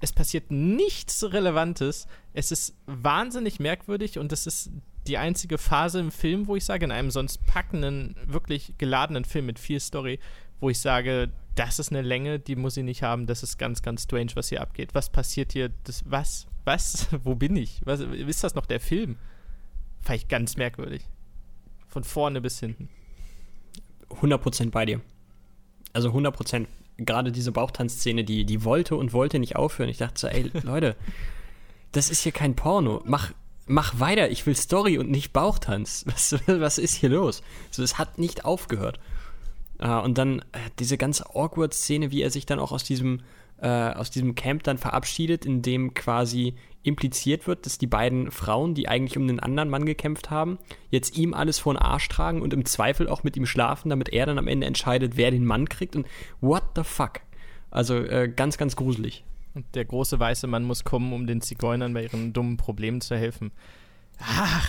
Es passiert nichts Relevantes. Es ist wahnsinnig merkwürdig und das ist die einzige Phase im Film, wo ich sage, in einem sonst packenden, wirklich geladenen Film mit viel Story, wo ich sage, das ist eine Länge, die muss ich nicht haben. Das ist ganz, ganz strange, was hier abgeht. Was passiert hier? Das, was? Was? Wo bin ich? Was, ist das noch der Film? Fand ich ganz merkwürdig. Von vorne bis hinten. 100% bei dir. Also 100%. Gerade diese Bauchtanzszene, die, die wollte und wollte nicht aufhören. Ich dachte so, ey, Leute, das ist hier kein Porno. Mach, mach weiter. Ich will Story und nicht Bauchtanz. Was, was ist hier los? Also, es hat nicht aufgehört. Uh, und dann äh, diese ganz awkward Szene, wie er sich dann auch aus diesem äh, aus diesem Camp dann verabschiedet, in dem quasi impliziert wird, dass die beiden Frauen, die eigentlich um den anderen Mann gekämpft haben, jetzt ihm alles vor den Arsch tragen und im Zweifel auch mit ihm schlafen, damit er dann am Ende entscheidet, wer den Mann kriegt und what the fuck. Also äh, ganz, ganz gruselig. Und der große weiße Mann muss kommen, um den Zigeunern bei ihren dummen Problemen zu helfen. Ach.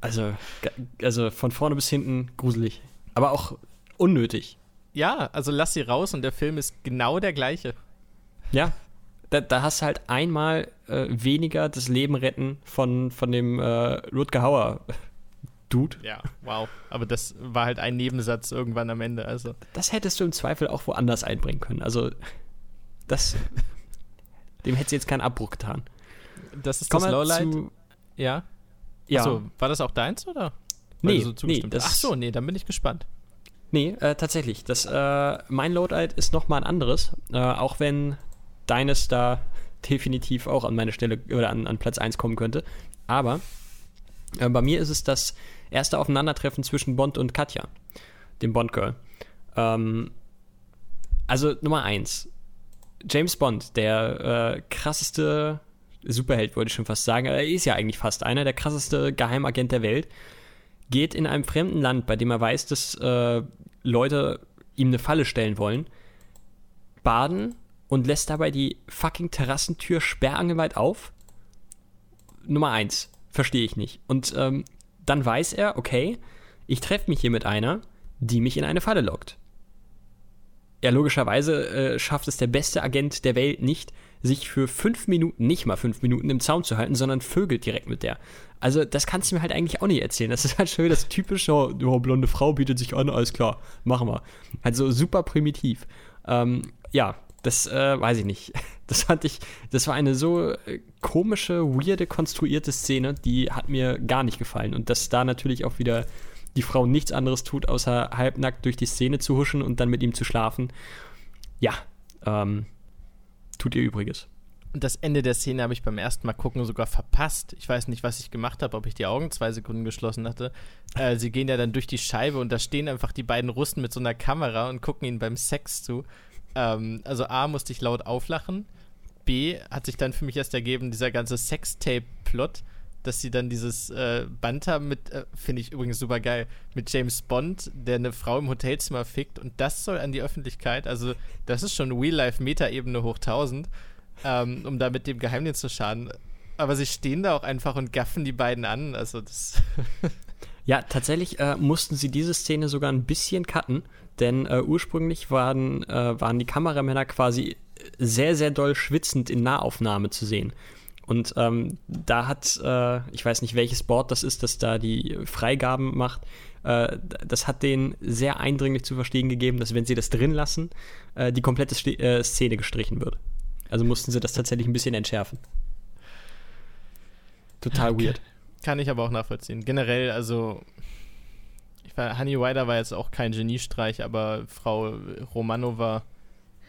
Also, also von vorne bis hinten gruselig. Aber auch unnötig ja, also lass sie raus und der Film ist genau der gleiche. Ja, da, da hast du halt einmal äh, weniger das Leben retten von, von dem äh, Rutger Hauer. Dude. Ja, wow. Aber das war halt ein Nebensatz irgendwann am Ende. Also. Das hättest du im Zweifel auch woanders einbringen können. Also, das. dem hättest du jetzt keinen Abbruch getan. Das ist Komm das Lowlight. Zu, ja. Ja. Achso, war das auch deins, oder? nee, so nee das Ach so, nee, dann bin ich gespannt. Nee, äh, tatsächlich. Das, äh, mein Loadout ist nochmal ein anderes, äh, auch wenn deines da definitiv auch an meine Stelle oder an, an Platz 1 kommen könnte. Aber äh, bei mir ist es das erste Aufeinandertreffen zwischen Bond und Katja, dem Bond-Girl. Ähm, also Nummer 1. James Bond, der äh, krasseste Superheld, wollte ich schon fast sagen. Er ist ja eigentlich fast einer, der krasseste Geheimagent der Welt geht in einem fremden Land, bei dem er weiß, dass äh, Leute ihm eine Falle stellen wollen, baden und lässt dabei die fucking Terrassentür sperrangelweit auf. Nummer eins, verstehe ich nicht. Und ähm, dann weiß er, okay, ich treffe mich hier mit einer, die mich in eine Falle lockt. Ja, logischerweise äh, schafft es der beste Agent der Welt nicht, sich für fünf Minuten, nicht mal fünf Minuten im Zaun zu halten, sondern vögelt direkt mit der. Also, das kannst du mir halt eigentlich auch nicht erzählen. Das ist halt schon wieder das typische, oh, blonde Frau bietet sich an, alles klar, machen wir. Also super primitiv. Ähm, ja, das äh, weiß ich nicht. Das fand ich, das war eine so äh, komische, weirde, konstruierte Szene, die hat mir gar nicht gefallen. Und dass da natürlich auch wieder die Frau nichts anderes tut, außer halbnackt durch die Szene zu huschen und dann mit ihm zu schlafen. Ja, ähm, tut ihr Übriges. Und das Ende der Szene habe ich beim ersten Mal gucken sogar verpasst. Ich weiß nicht, was ich gemacht habe, ob ich die Augen zwei Sekunden geschlossen hatte. Äh, sie gehen ja dann durch die Scheibe und da stehen einfach die beiden Russen mit so einer Kamera und gucken ihnen beim Sex zu. Ähm, also A, musste ich laut auflachen. B, hat sich dann für mich erst ergeben, dieser ganze Sextape-Plot, dass sie dann dieses äh, Band haben mit, äh, finde ich übrigens super geil, mit James Bond, der eine Frau im Hotelzimmer fickt und das soll an die Öffentlichkeit, also das ist schon Real-Life-Meta-Ebene hoch 1000, ähm, um da mit dem Geheimnis zu schaden. Aber sie stehen da auch einfach und gaffen die beiden an, also das. ja, tatsächlich äh, mussten sie diese Szene sogar ein bisschen cutten, denn äh, ursprünglich waren, äh, waren die Kameramänner quasi sehr, sehr doll schwitzend in Nahaufnahme zu sehen. Und ähm, da hat, äh, ich weiß nicht, welches Board das ist, das da die Freigaben macht, äh, das hat denen sehr eindringlich zu verstehen gegeben, dass wenn sie das drin lassen, äh, die komplette St äh, Szene gestrichen wird. Also mussten sie das tatsächlich ein bisschen entschärfen. Total okay. weird. Kann ich aber auch nachvollziehen. Generell, also ich war, Honey Rider war jetzt auch kein Geniestreich, aber Frau Romanova,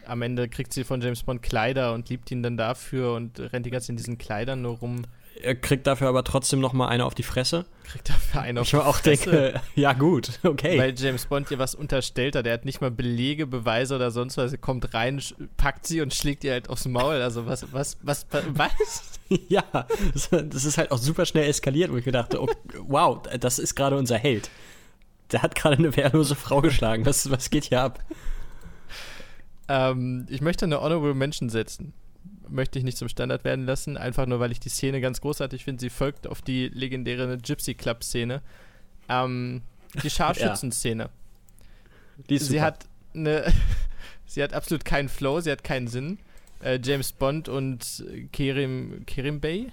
am Ende kriegt sie von James Bond Kleider und liebt ihn dann dafür und rennt die ganze Zeit in diesen Kleidern nur rum. Er kriegt dafür aber trotzdem noch mal eine auf die Fresse. Kriegt dafür eine auf ich die Fresse. Ich auch denke, ja gut, okay. Weil James Bond ihr was unterstellt hat. Er hat nicht mal Belege, Beweise oder sonst was. Er kommt rein, packt sie und schlägt ihr halt aufs Maul. Also was, was, was, was? ja, das ist halt auch super schnell eskaliert, wo ich gedacht okay, wow, das ist gerade unser Held der hat gerade eine wehrlose Frau geschlagen. Was, was geht hier ab? Ähm, ich möchte eine Honorable Mention setzen. Möchte ich nicht zum Standard werden lassen, einfach nur, weil ich die Szene ganz großartig finde. Sie folgt auf die legendäre Gypsy Club-Szene. Ähm, die Scharfschützen-Szene. Ja. Sie hat eine. sie hat absolut keinen Flow, sie hat keinen Sinn. Äh, James Bond und Kerim, Kerim Bay?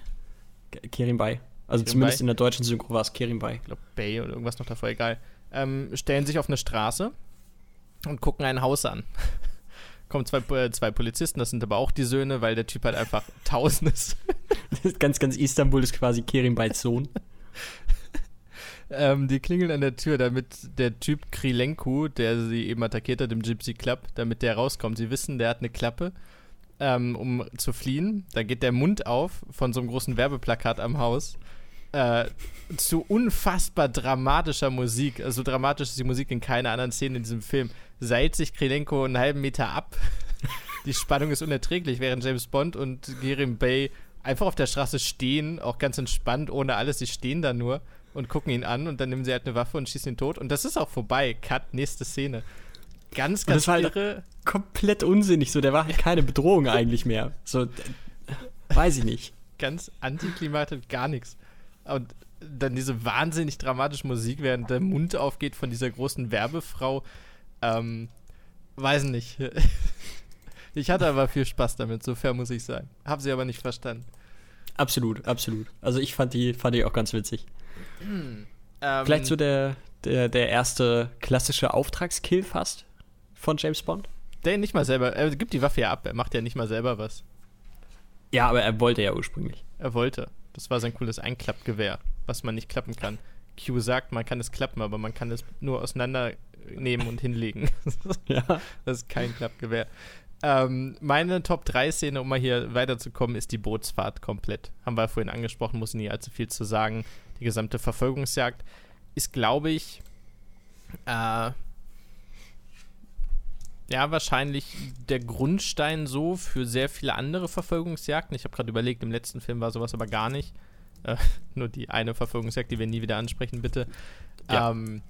Kerim Bay. Also Kerim zumindest Bay. in der deutschen Synchro war es Kerim Bay. Ich glaube Bay oder irgendwas noch davor, egal ähm, stellen sich auf eine Straße und gucken ein Haus an. Kommen zwei, äh, zwei Polizisten, das sind aber auch die Söhne, weil der Typ halt einfach tausend ist. ganz, ganz Istanbul ist quasi Kerim Beids Sohn. ähm, die klingeln an der Tür, damit der Typ Krilenko, der sie eben attackiert hat im Gypsy Club, damit der rauskommt. Sie wissen, der hat eine Klappe, ähm, um zu fliehen. Da geht der Mund auf von so einem großen Werbeplakat am Haus äh, zu unfassbar dramatischer Musik. Also so dramatisch ist die Musik in keiner anderen Szene in diesem Film. Seilt sich Krelenko einen halben Meter ab. die Spannung ist unerträglich, während James Bond und Gerim Bay einfach auf der Straße stehen, auch ganz entspannt, ohne alles. Sie stehen da nur und gucken ihn an und dann nehmen sie halt eine Waffe und schießen ihn tot. Und das ist auch vorbei. Cut, nächste Szene. Ganz, ganz das war halt irre. komplett unsinnig. So, der war halt keine Bedrohung eigentlich mehr. So, weiß ich nicht. Ganz antiklimatisch, gar nichts. Und dann diese wahnsinnig dramatische Musik, während der Mund aufgeht von dieser großen Werbefrau. Ähm, weiß nicht. ich hatte aber viel Spaß damit, so fair muss ich sein. Hab sie aber nicht verstanden. Absolut, absolut. Also ich fand die, fand die auch ganz witzig. Hm, ähm, Vielleicht so der, der, der erste klassische Auftragskill fast von James Bond. Der nicht mal selber, er gibt die Waffe ja ab, er macht ja nicht mal selber was. Ja, aber er wollte ja ursprünglich. Er wollte. Das war sein cooles Einklappgewehr, was man nicht klappen kann. Q sagt, man kann es klappen, aber man kann es nur auseinandernehmen und hinlegen. ja. Das ist kein Klappgewehr. Ähm, meine Top 3 Szene, um mal hier weiterzukommen, ist die Bootsfahrt komplett. Haben wir vorhin angesprochen, muss nicht allzu viel zu sagen. Die gesamte Verfolgungsjagd ist, glaube ich, äh, ja, wahrscheinlich der Grundstein so für sehr viele andere Verfolgungsjagden. Ich habe gerade überlegt, im letzten Film war sowas aber gar nicht. Äh, nur die eine Verfolgungsjagd, die wir nie wieder ansprechen, bitte. Ja. Ähm,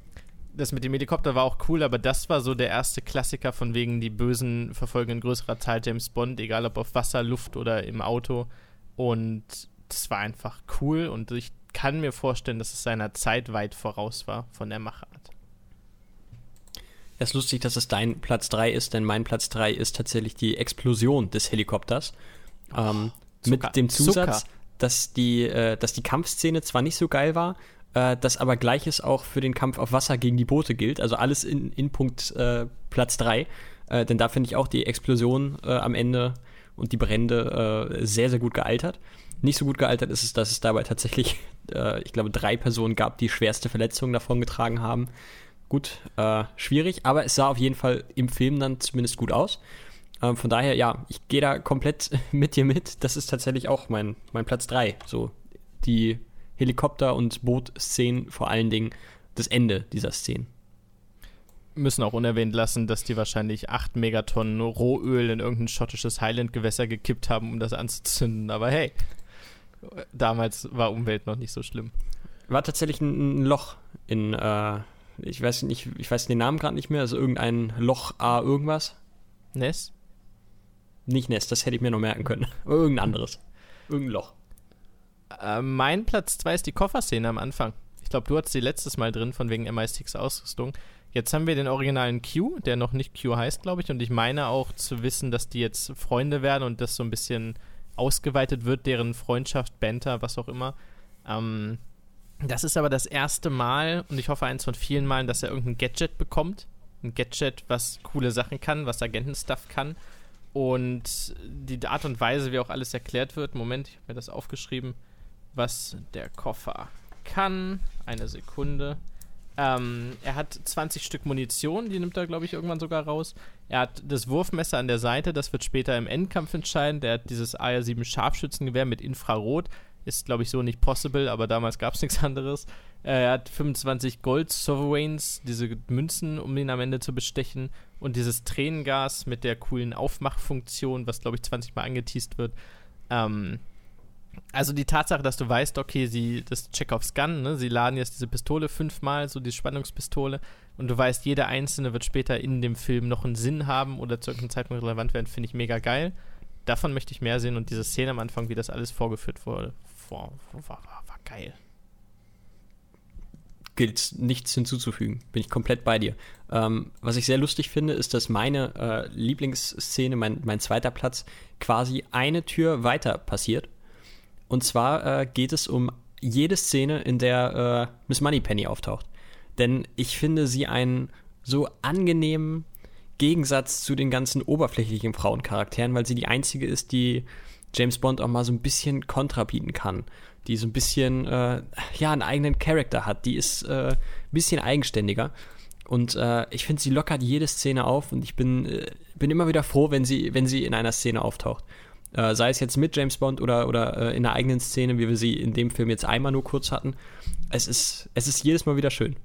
das mit dem Helikopter war auch cool, aber das war so der erste Klassiker von wegen die Bösen verfolgen in größerer Zahl James Bond, egal ob auf Wasser, Luft oder im Auto. Und das war einfach cool und ich kann mir vorstellen, dass es seiner Zeit weit voraus war von der Machart. Es ist lustig, dass es dein Platz 3 ist, denn mein Platz 3 ist tatsächlich die Explosion des Helikopters. Ähm, oh, mit dem Zusatz, dass die, äh, dass die Kampfszene zwar nicht so geil war, äh, das aber gleiches auch für den Kampf auf Wasser gegen die Boote gilt. Also alles in, in Punkt äh, Platz 3. Äh, denn da finde ich auch die Explosion äh, am Ende und die Brände äh, sehr, sehr gut gealtert. Nicht so gut gealtert ist es, dass es dabei tatsächlich, ich glaube, drei Personen gab, die schwerste Verletzungen davon getragen haben. Gut, schwierig, aber es sah auf jeden Fall im Film dann zumindest gut aus. Ähm, von daher, ja, ich gehe da komplett mit dir mit. Das ist tatsächlich auch mein, mein Platz 3. So, die Helikopter- und Boot-Szenen, vor allen Dingen das Ende dieser Szenen. Müssen auch unerwähnt lassen, dass die wahrscheinlich 8 Megatonnen Rohöl in irgendein schottisches Highland-Gewässer gekippt haben, um das anzuzünden. Aber hey, damals war Umwelt noch nicht so schlimm. War tatsächlich ein, ein Loch in, äh, ich weiß nicht, ich weiß den Namen gerade nicht mehr, also irgendein Loch A irgendwas. Ness? Nicht Ness, das hätte ich mir noch merken können. Irgendein anderes. Irgendein Loch. Äh, mein Platz 2 ist die Kofferszene am Anfang. Ich glaube, du hattest die letztes Mal drin, von wegen MI6 Ausrüstung. Jetzt haben wir den originalen Q, der noch nicht Q heißt, glaube ich. Und ich meine auch zu wissen, dass die jetzt Freunde werden und das so ein bisschen ausgeweitet wird, deren Freundschaft, Banter, was auch immer. Ähm, das ist aber das erste Mal, und ich hoffe eins von vielen Malen, dass er irgendein Gadget bekommt. Ein Gadget, was coole Sachen kann, was Agentenstuff kann. Und die Art und Weise, wie auch alles erklärt wird, Moment, ich habe mir das aufgeschrieben, was der Koffer kann. Eine Sekunde. Ähm, er hat 20 Stück Munition, die nimmt er, glaube ich, irgendwann sogar raus. Er hat das Wurfmesser an der Seite, das wird später im Endkampf entscheiden. Der hat dieses AR-7 Scharfschützengewehr mit Infrarot. Ist, glaube ich, so nicht possible, aber damals gab es nichts anderes. Äh, er hat 25 Gold Sovereigns, diese Münzen, um ihn am Ende zu bestechen. Und dieses Tränengas mit der coolen Aufmachfunktion, was, glaube ich, 20 Mal angeteased wird. Ähm, also die Tatsache, dass du weißt, okay, sie, das Chekhovs Gun, ne, sie laden jetzt diese Pistole fünfmal, so die Spannungspistole, und du weißt, jede einzelne wird später in dem Film noch einen Sinn haben oder zu irgendeinem Zeitpunkt relevant werden, finde ich mega geil. Davon möchte ich mehr sehen und diese Szene am Anfang, wie das alles vorgeführt wurde, war, war, war, war geil gilt nichts hinzuzufügen. Bin ich komplett bei dir. Ähm, was ich sehr lustig finde, ist, dass meine äh, Lieblingsszene, mein, mein zweiter Platz, quasi eine Tür weiter passiert. Und zwar äh, geht es um jede Szene, in der äh, Miss Moneypenny auftaucht. Denn ich finde sie einen so angenehmen Gegensatz zu den ganzen oberflächlichen Frauencharakteren, weil sie die einzige ist, die James Bond auch mal so ein bisschen kontra bieten kann. Die so ein bisschen, äh, ja, einen eigenen Charakter hat. Die ist äh, ein bisschen eigenständiger. Und äh, ich finde, sie lockert jede Szene auf und ich bin, äh, bin immer wieder froh, wenn sie, wenn sie in einer Szene auftaucht. Äh, sei es jetzt mit James Bond oder, oder äh, in einer eigenen Szene, wie wir sie in dem Film jetzt einmal nur kurz hatten. Es ist, es ist jedes Mal wieder schön.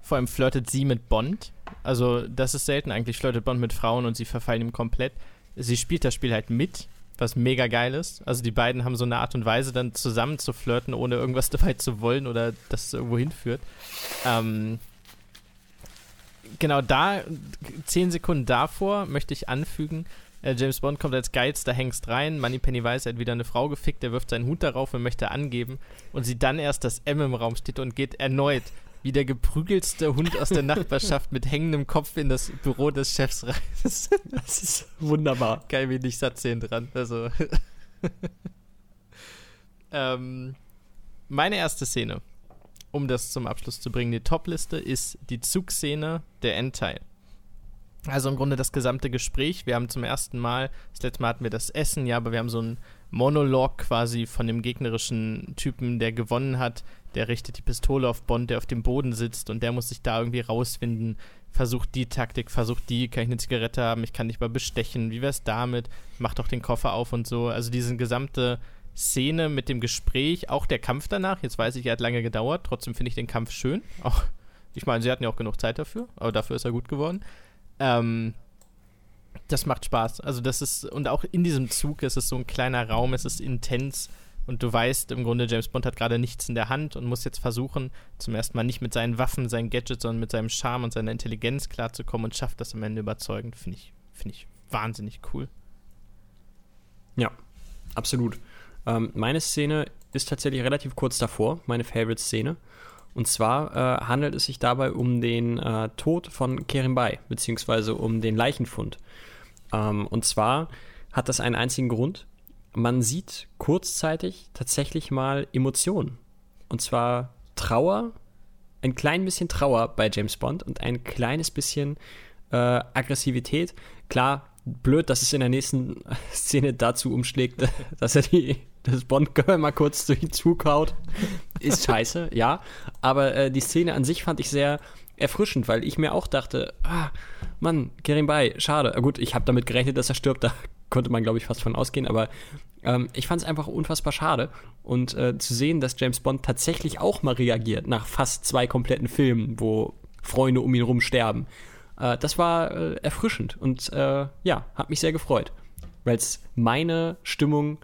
Vor allem flirtet sie mit Bond. Also, das ist selten eigentlich, flirtet Bond mit Frauen und sie verfallen ihm komplett. Sie spielt das Spiel halt mit, was mega geil ist. Also, die beiden haben so eine Art und Weise, dann zusammen zu flirten, ohne irgendwas dabei zu wollen oder dass es irgendwo hinführt. Ähm, genau da, zehn Sekunden davor, möchte ich anfügen, äh, James Bond kommt als geilster Hengst rein. Moneypenny weiß, er hat wieder eine Frau gefickt. Er wirft seinen Hut darauf und möchte angeben. Und sieht dann erst, dass M im Raum steht und geht erneut wie der geprügelste Hund aus der Nachbarschaft mit hängendem Kopf in das Büro des Chefs rein. Das ist wunderbar. Geil, wie nicht Satzszenen dran. Also. ähm, meine erste Szene, um das zum Abschluss zu bringen, die Topliste, ist die Zugszene der Endteil. Also im Grunde das gesamte Gespräch. Wir haben zum ersten Mal, das letzte Mal hatten wir das Essen, ja, aber wir haben so einen Monolog quasi von dem gegnerischen Typen, der gewonnen hat. Der richtet die Pistole auf Bond, der auf dem Boden sitzt und der muss sich da irgendwie rausfinden. Versucht die Taktik, versucht die, kann ich eine Zigarette haben, ich kann dich mal bestechen, wie wär's damit? Mach doch den Koffer auf und so. Also diese gesamte Szene mit dem Gespräch, auch der Kampf danach. Jetzt weiß ich, er hat lange gedauert, trotzdem finde ich den Kampf schön. Auch, ich meine, sie hatten ja auch genug Zeit dafür, aber dafür ist er gut geworden. Ähm, das macht Spaß. Also das ist, und auch in diesem Zug ist es so ein kleiner Raum, es ist intens Und du weißt im Grunde, James Bond hat gerade nichts in der Hand und muss jetzt versuchen, zum ersten Mal nicht mit seinen Waffen, seinen Gadgets, sondern mit seinem Charme und seiner Intelligenz klarzukommen und schafft das am Ende überzeugend. Finde ich, find ich wahnsinnig cool. Ja, absolut. Ähm, meine Szene ist tatsächlich relativ kurz davor, meine Favorite-Szene. Und zwar äh, handelt es sich dabei um den äh, Tod von Kerim Bay, beziehungsweise um den Leichenfund. Ähm, und zwar hat das einen einzigen Grund. Man sieht kurzzeitig tatsächlich mal Emotionen. Und zwar Trauer, ein klein bisschen Trauer bei James Bond und ein kleines bisschen äh, Aggressivität. Klar, blöd, dass es in der nächsten Szene dazu umschlägt, dass er die das Bond-Girl mal kurz haut. Ist scheiße, ja. Aber äh, die Szene an sich fand ich sehr erfrischend, weil ich mir auch dachte, ah, Mann, Kerim Bay, schade. Gut, ich habe damit gerechnet, dass er stirbt, da konnte man, glaube ich, fast von ausgehen, aber ähm, ich fand es einfach unfassbar schade. Und äh, zu sehen, dass James Bond tatsächlich auch mal reagiert nach fast zwei kompletten Filmen, wo Freunde um ihn rum sterben, äh, das war äh, erfrischend und äh, ja, hat mich sehr gefreut, weil es meine Stimmung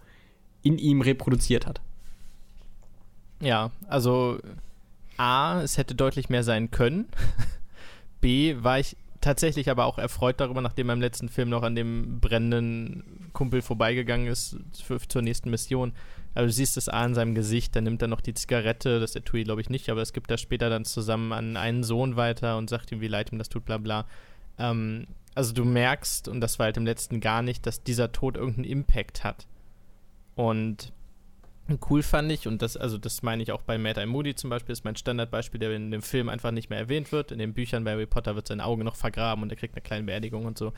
in ihm reproduziert hat. Ja, also A, es hätte deutlich mehr sein können. B, war ich tatsächlich aber auch erfreut darüber, nachdem im letzten Film noch an dem brennenden Kumpel vorbeigegangen ist für, zur nächsten Mission. Also du siehst es A in seinem Gesicht, dann nimmt er noch die Zigarette, das der Tui glaube ich nicht, aber es gibt er später dann zusammen an einen Sohn weiter und sagt ihm, wie leid ihm das tut, bla bla. Ähm, also du merkst, und das war halt im letzten gar nicht, dass dieser Tod irgendeinen Impact hat. Und cool fand ich, und das, also das meine ich auch bei Mad Eye Moody zum Beispiel, ist mein Standardbeispiel, der in dem Film einfach nicht mehr erwähnt wird. In den Büchern bei Harry Potter wird sein Auge noch vergraben und er kriegt eine kleine Beerdigung und so.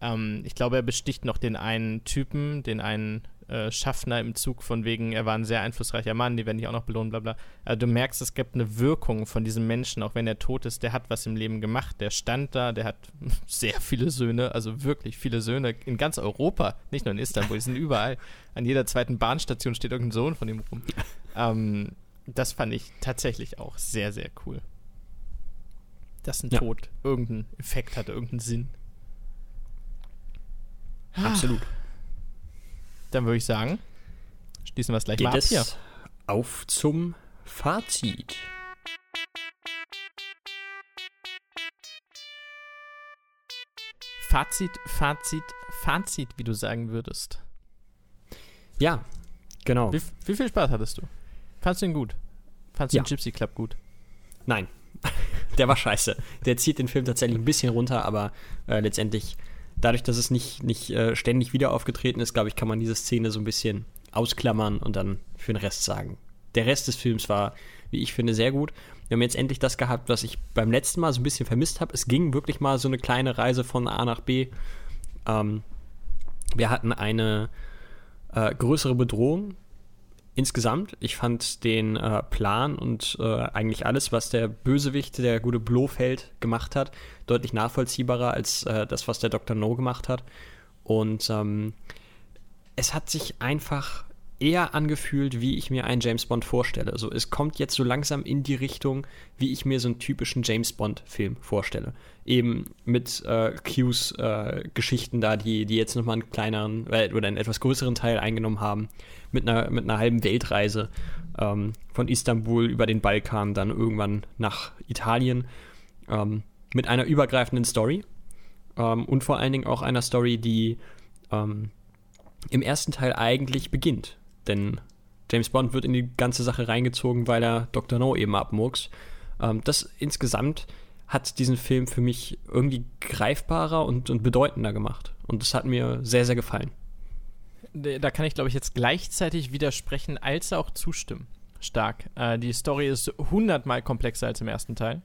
Ähm, ich glaube, er besticht noch den einen Typen, den einen äh, Schaffner im Zug von wegen, er war ein sehr einflussreicher Mann, die werden dich auch noch belohnen, bla bla. Also du merkst, es gibt eine Wirkung von diesem Menschen, auch wenn er tot ist, der hat was im Leben gemacht, der stand da, der hat sehr viele Söhne, also wirklich viele Söhne in ganz Europa, nicht nur in Istanbul, die sind überall. An jeder zweiten Bahnstation steht irgendein Sohn von ihm rum. Ähm, das fand ich tatsächlich auch sehr, sehr cool. Dass ein ja. Tod irgendeinen Effekt hatte, irgendeinen Sinn. Absolut. Dann würde ich sagen, schließen wir es gleich Geht mal ab hier. Auf zum Fazit. Fazit, Fazit, Fazit, wie du sagen würdest. Ja, genau. Wie, wie viel Spaß hattest du? Fandest du ihn gut? Fandest du ja. den Gypsy Club gut? Nein, der war scheiße. Der zieht den Film tatsächlich ein bisschen runter, aber äh, letztendlich dadurch, dass es nicht, nicht äh, ständig wieder aufgetreten ist, glaube ich, kann man diese Szene so ein bisschen ausklammern und dann für den Rest sagen. Der Rest des Films war, wie ich finde, sehr gut. Wir haben jetzt endlich das gehabt, was ich beim letzten Mal so ein bisschen vermisst habe. Es ging wirklich mal so eine kleine Reise von A nach B. Ähm, wir hatten eine äh, größere Bedrohung, insgesamt, ich fand den äh, Plan und äh, eigentlich alles, was der Bösewicht, der gute Blofeld gemacht hat, deutlich nachvollziehbarer als äh, das, was der Dr. No gemacht hat. Und ähm, es hat sich einfach eher angefühlt, wie ich mir einen James Bond vorstelle. Also es kommt jetzt so langsam in die Richtung, wie ich mir so einen typischen James Bond-Film vorstelle. Eben mit äh, Qs äh, Geschichten da, die, die jetzt nochmal einen kleineren oder einen etwas größeren Teil eingenommen haben, mit einer, mit einer halben Weltreise ähm, von Istanbul über den Balkan, dann irgendwann nach Italien, ähm, mit einer übergreifenden Story ähm, und vor allen Dingen auch einer Story, die ähm, im ersten Teil eigentlich beginnt denn James Bond wird in die ganze Sache reingezogen, weil er Dr. No eben abmurks. Ähm, das insgesamt hat diesen Film für mich irgendwie greifbarer und, und bedeutender gemacht. Und das hat mir sehr, sehr gefallen. Da kann ich, glaube ich, jetzt gleichzeitig widersprechen, als auch zustimmen. Stark. Äh, die Story ist hundertmal komplexer als im ersten Teil.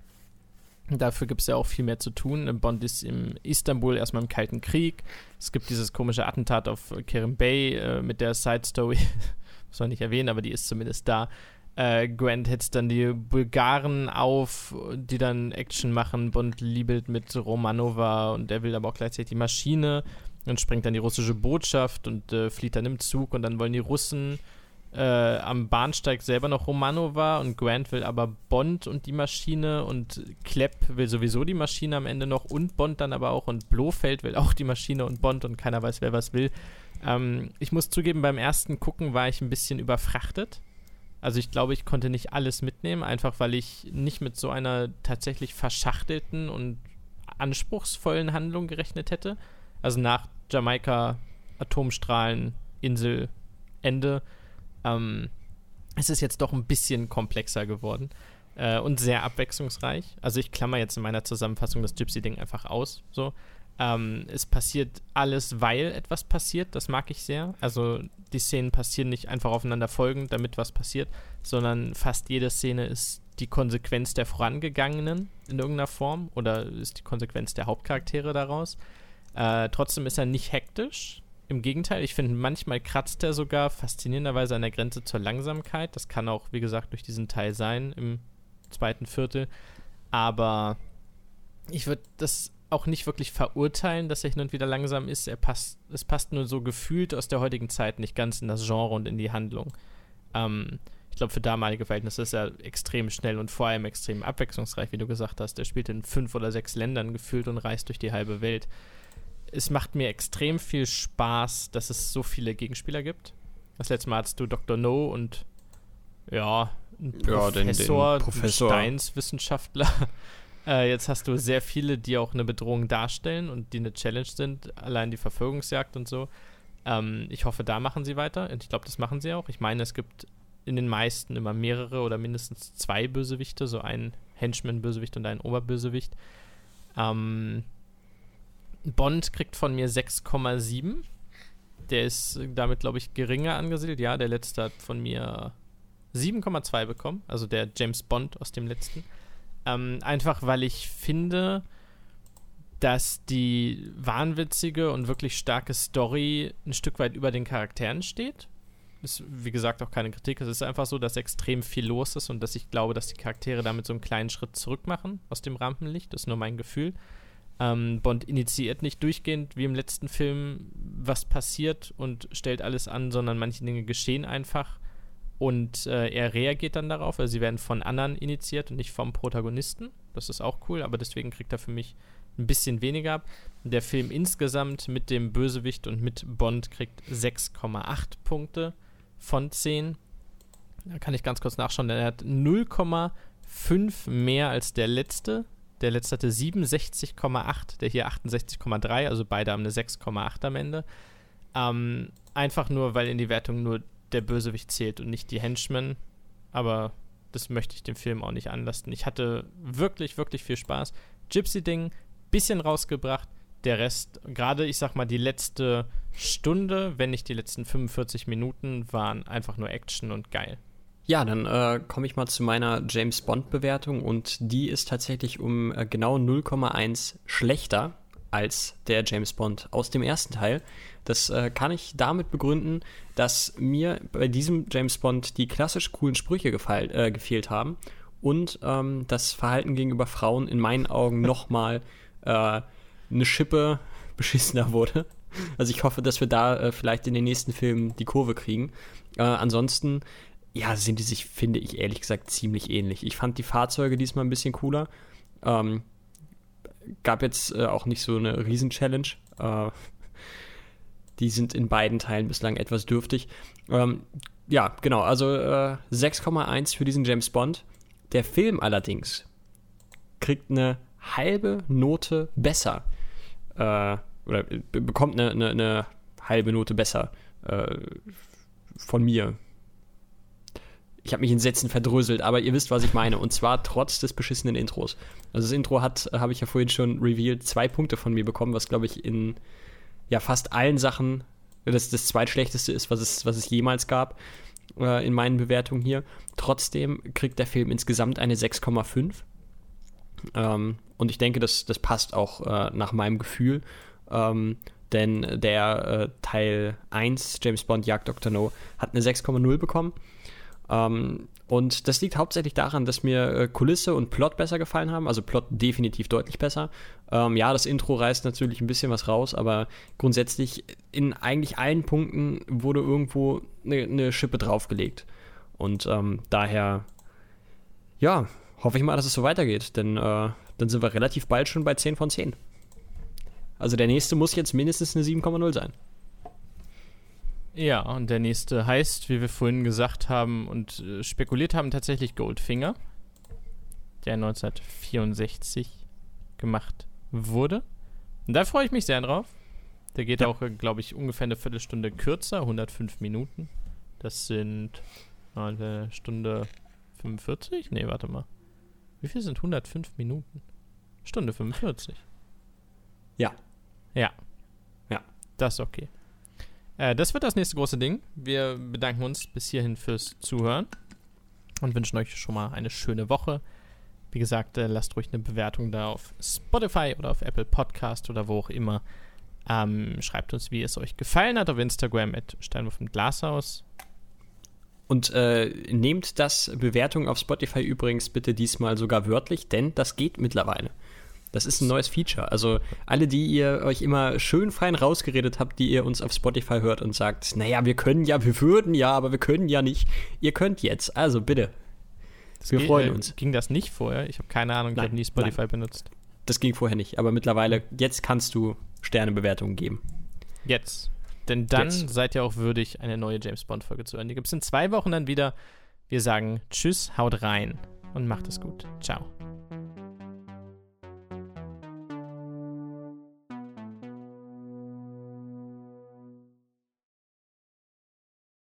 Dafür gibt es ja auch viel mehr zu tun. Bond ist in Istanbul erstmal im Kalten Krieg. Es gibt dieses komische Attentat auf Kerim Bay äh, mit der Side Story. Muss man nicht erwähnen, aber die ist zumindest da. Äh, Grant hetzt dann die Bulgaren auf, die dann Action machen. Bond liebelt mit Romanova und er will aber auch gleichzeitig die Maschine. und sprengt dann die russische Botschaft und äh, flieht dann im Zug und dann wollen die Russen äh, am Bahnsteig selber noch Romano war und Grant will aber Bond und die Maschine und Klepp will sowieso die Maschine am Ende noch und Bond dann aber auch und Blofeld will auch die Maschine und Bond und keiner weiß, wer was will. Ähm, ich muss zugeben, beim ersten Gucken war ich ein bisschen überfrachtet. Also ich glaube, ich konnte nicht alles mitnehmen, einfach weil ich nicht mit so einer tatsächlich verschachtelten und anspruchsvollen Handlung gerechnet hätte. Also nach Jamaika, Atomstrahlen, Insel, Ende. Ähm, es ist jetzt doch ein bisschen komplexer geworden äh, und sehr abwechslungsreich. Also ich klammer jetzt in meiner Zusammenfassung das Gypsy-Ding einfach aus. So. Ähm, es passiert alles, weil etwas passiert. Das mag ich sehr. Also die Szenen passieren nicht einfach aufeinander folgend, damit was passiert, sondern fast jede Szene ist die Konsequenz der vorangegangenen in irgendeiner Form oder ist die Konsequenz der Hauptcharaktere daraus. Äh, trotzdem ist er nicht hektisch. Im Gegenteil, ich finde, manchmal kratzt er sogar faszinierenderweise an der Grenze zur Langsamkeit. Das kann auch, wie gesagt, durch diesen Teil sein im zweiten Viertel. Aber ich würde das auch nicht wirklich verurteilen, dass er hin und wieder langsam ist. Er passt, es passt nur so gefühlt aus der heutigen Zeit nicht ganz in das Genre und in die Handlung. Ähm, ich glaube, für damalige Verhältnisse ist er extrem schnell und vor allem extrem abwechslungsreich, wie du gesagt hast. Er spielt in fünf oder sechs Ländern gefühlt und reist durch die halbe Welt. Es macht mir extrem viel Spaß, dass es so viele Gegenspieler gibt. Das letzte Mal hattest du Dr. No und ja, ein ja, den, den Professor. Steinswissenschaftler. Äh, jetzt hast du sehr viele, die auch eine Bedrohung darstellen und die eine Challenge sind, allein die Verfolgungsjagd und so. Ähm, ich hoffe, da machen sie weiter. Und ich glaube, das machen sie auch. Ich meine, es gibt in den meisten immer mehrere oder mindestens zwei Bösewichte, so ein Henchman-Bösewicht und ein Oberbösewicht. Ähm, Bond kriegt von mir 6,7. Der ist damit, glaube ich, geringer angesiedelt. Ja, der letzte hat von mir 7,2 bekommen. Also der James Bond aus dem letzten. Ähm, einfach weil ich finde, dass die wahnwitzige und wirklich starke Story ein Stück weit über den Charakteren steht. Ist, wie gesagt, auch keine Kritik. Es ist einfach so, dass extrem viel los ist und dass ich glaube, dass die Charaktere damit so einen kleinen Schritt zurück machen aus dem Rampenlicht. Das ist nur mein Gefühl. Ähm, Bond initiiert nicht durchgehend wie im letzten Film, was passiert und stellt alles an, sondern manche Dinge geschehen einfach und äh, er reagiert dann darauf, also sie werden von anderen initiiert und nicht vom Protagonisten. Das ist auch cool, aber deswegen kriegt er für mich ein bisschen weniger ab. Der Film insgesamt mit dem Bösewicht und mit Bond kriegt 6,8 Punkte von 10. Da kann ich ganz kurz nachschauen, denn er hat 0,5 mehr als der letzte. Der letzte hatte 67,8, der hier 68,3, also beide haben eine 6,8 am Ende. Ähm, einfach nur, weil in die Wertung nur der Bösewicht zählt und nicht die Henchmen. Aber das möchte ich dem Film auch nicht anlasten. Ich hatte wirklich, wirklich viel Spaß. Gypsy-Ding, bisschen rausgebracht. Der Rest, gerade ich sag mal, die letzte Stunde, wenn nicht die letzten 45 Minuten, waren einfach nur Action und geil. Ja, dann äh, komme ich mal zu meiner James Bond-Bewertung und die ist tatsächlich um äh, genau 0,1 schlechter als der James Bond aus dem ersten Teil. Das äh, kann ich damit begründen, dass mir bei diesem James Bond die klassisch coolen Sprüche gefeil, äh, gefehlt haben und ähm, das Verhalten gegenüber Frauen in meinen Augen nochmal äh, eine Schippe beschissener wurde. Also ich hoffe, dass wir da äh, vielleicht in den nächsten Filmen die Kurve kriegen. Äh, ansonsten, ja, sind die sich, finde ich ehrlich gesagt, ziemlich ähnlich. Ich fand die Fahrzeuge diesmal ein bisschen cooler. Ähm, gab jetzt äh, auch nicht so eine Riesen-Challenge. Äh, die sind in beiden Teilen bislang etwas dürftig. Ähm, ja, genau, also äh, 6,1 für diesen James Bond. Der Film allerdings kriegt eine halbe Note besser. Äh, oder bekommt eine, eine, eine, halbe Note besser äh, von mir. Ich habe mich in Sätzen verdröselt, aber ihr wisst, was ich meine. Und zwar trotz des beschissenen Intros. Also das Intro hat, habe ich ja vorhin schon revealed, zwei Punkte von mir bekommen, was glaube ich in ja fast allen Sachen das das zweitschlechteste ist, was es, was es jemals gab äh, in meinen Bewertungen hier. Trotzdem kriegt der Film insgesamt eine 6,5. Ähm, und ich denke, das, das passt auch äh, nach meinem Gefühl. Ähm, denn der äh, Teil 1, James Bond Jagd Dr. No, hat eine 6,0 bekommen. Ähm, und das liegt hauptsächlich daran, dass mir äh, Kulisse und Plot besser gefallen haben. Also Plot definitiv deutlich besser. Ähm, ja, das Intro reißt natürlich ein bisschen was raus, aber grundsätzlich in eigentlich allen Punkten wurde irgendwo eine, eine Schippe draufgelegt. Und ähm, daher, ja, hoffe ich mal, dass es so weitergeht, denn äh, dann sind wir relativ bald schon bei 10 von 10. Also der nächste muss jetzt mindestens eine 7,0 sein. Ja, und der nächste heißt, wie wir vorhin gesagt haben und äh, spekuliert haben, tatsächlich Goldfinger, der 1964 gemacht wurde. Und da freue ich mich sehr drauf. Der geht ja. auch, äh, glaube ich, ungefähr eine Viertelstunde kürzer, 105 Minuten. Das sind eine Stunde 45? Nee, warte mal. Wie viel sind 105 Minuten? Stunde 45. Ja. Ja. Ja. Das ist okay. Äh, das wird das nächste große Ding. Wir bedanken uns bis hierhin fürs Zuhören und wünschen euch schon mal eine schöne Woche. Wie gesagt, äh, lasst ruhig eine Bewertung da auf Spotify oder auf Apple Podcast oder wo auch immer. Ähm, schreibt uns, wie es euch gefallen hat auf Instagram at Steinwurf im Glashaus. Und äh, nehmt das Bewertung auf Spotify übrigens bitte diesmal sogar wörtlich, denn das geht mittlerweile. Das ist ein neues Feature. Also alle, die ihr euch immer schön fein rausgeredet habt, die ihr uns auf Spotify hört und sagt, naja, wir können ja, wir würden ja, aber wir können ja nicht. Ihr könnt jetzt. Also bitte. Das wir freuen äh, uns. Ging das nicht vorher? Ich habe keine Ahnung, ich habe nie Spotify nein. benutzt. Das ging vorher nicht, aber mittlerweile, jetzt kannst du Sternebewertungen geben. Jetzt. Denn dann jetzt. seid ihr auch würdig, eine neue James Bond-Folge zu hören. Die gibt es in zwei Wochen dann wieder. Wir sagen Tschüss, haut rein und macht es gut. Ciao.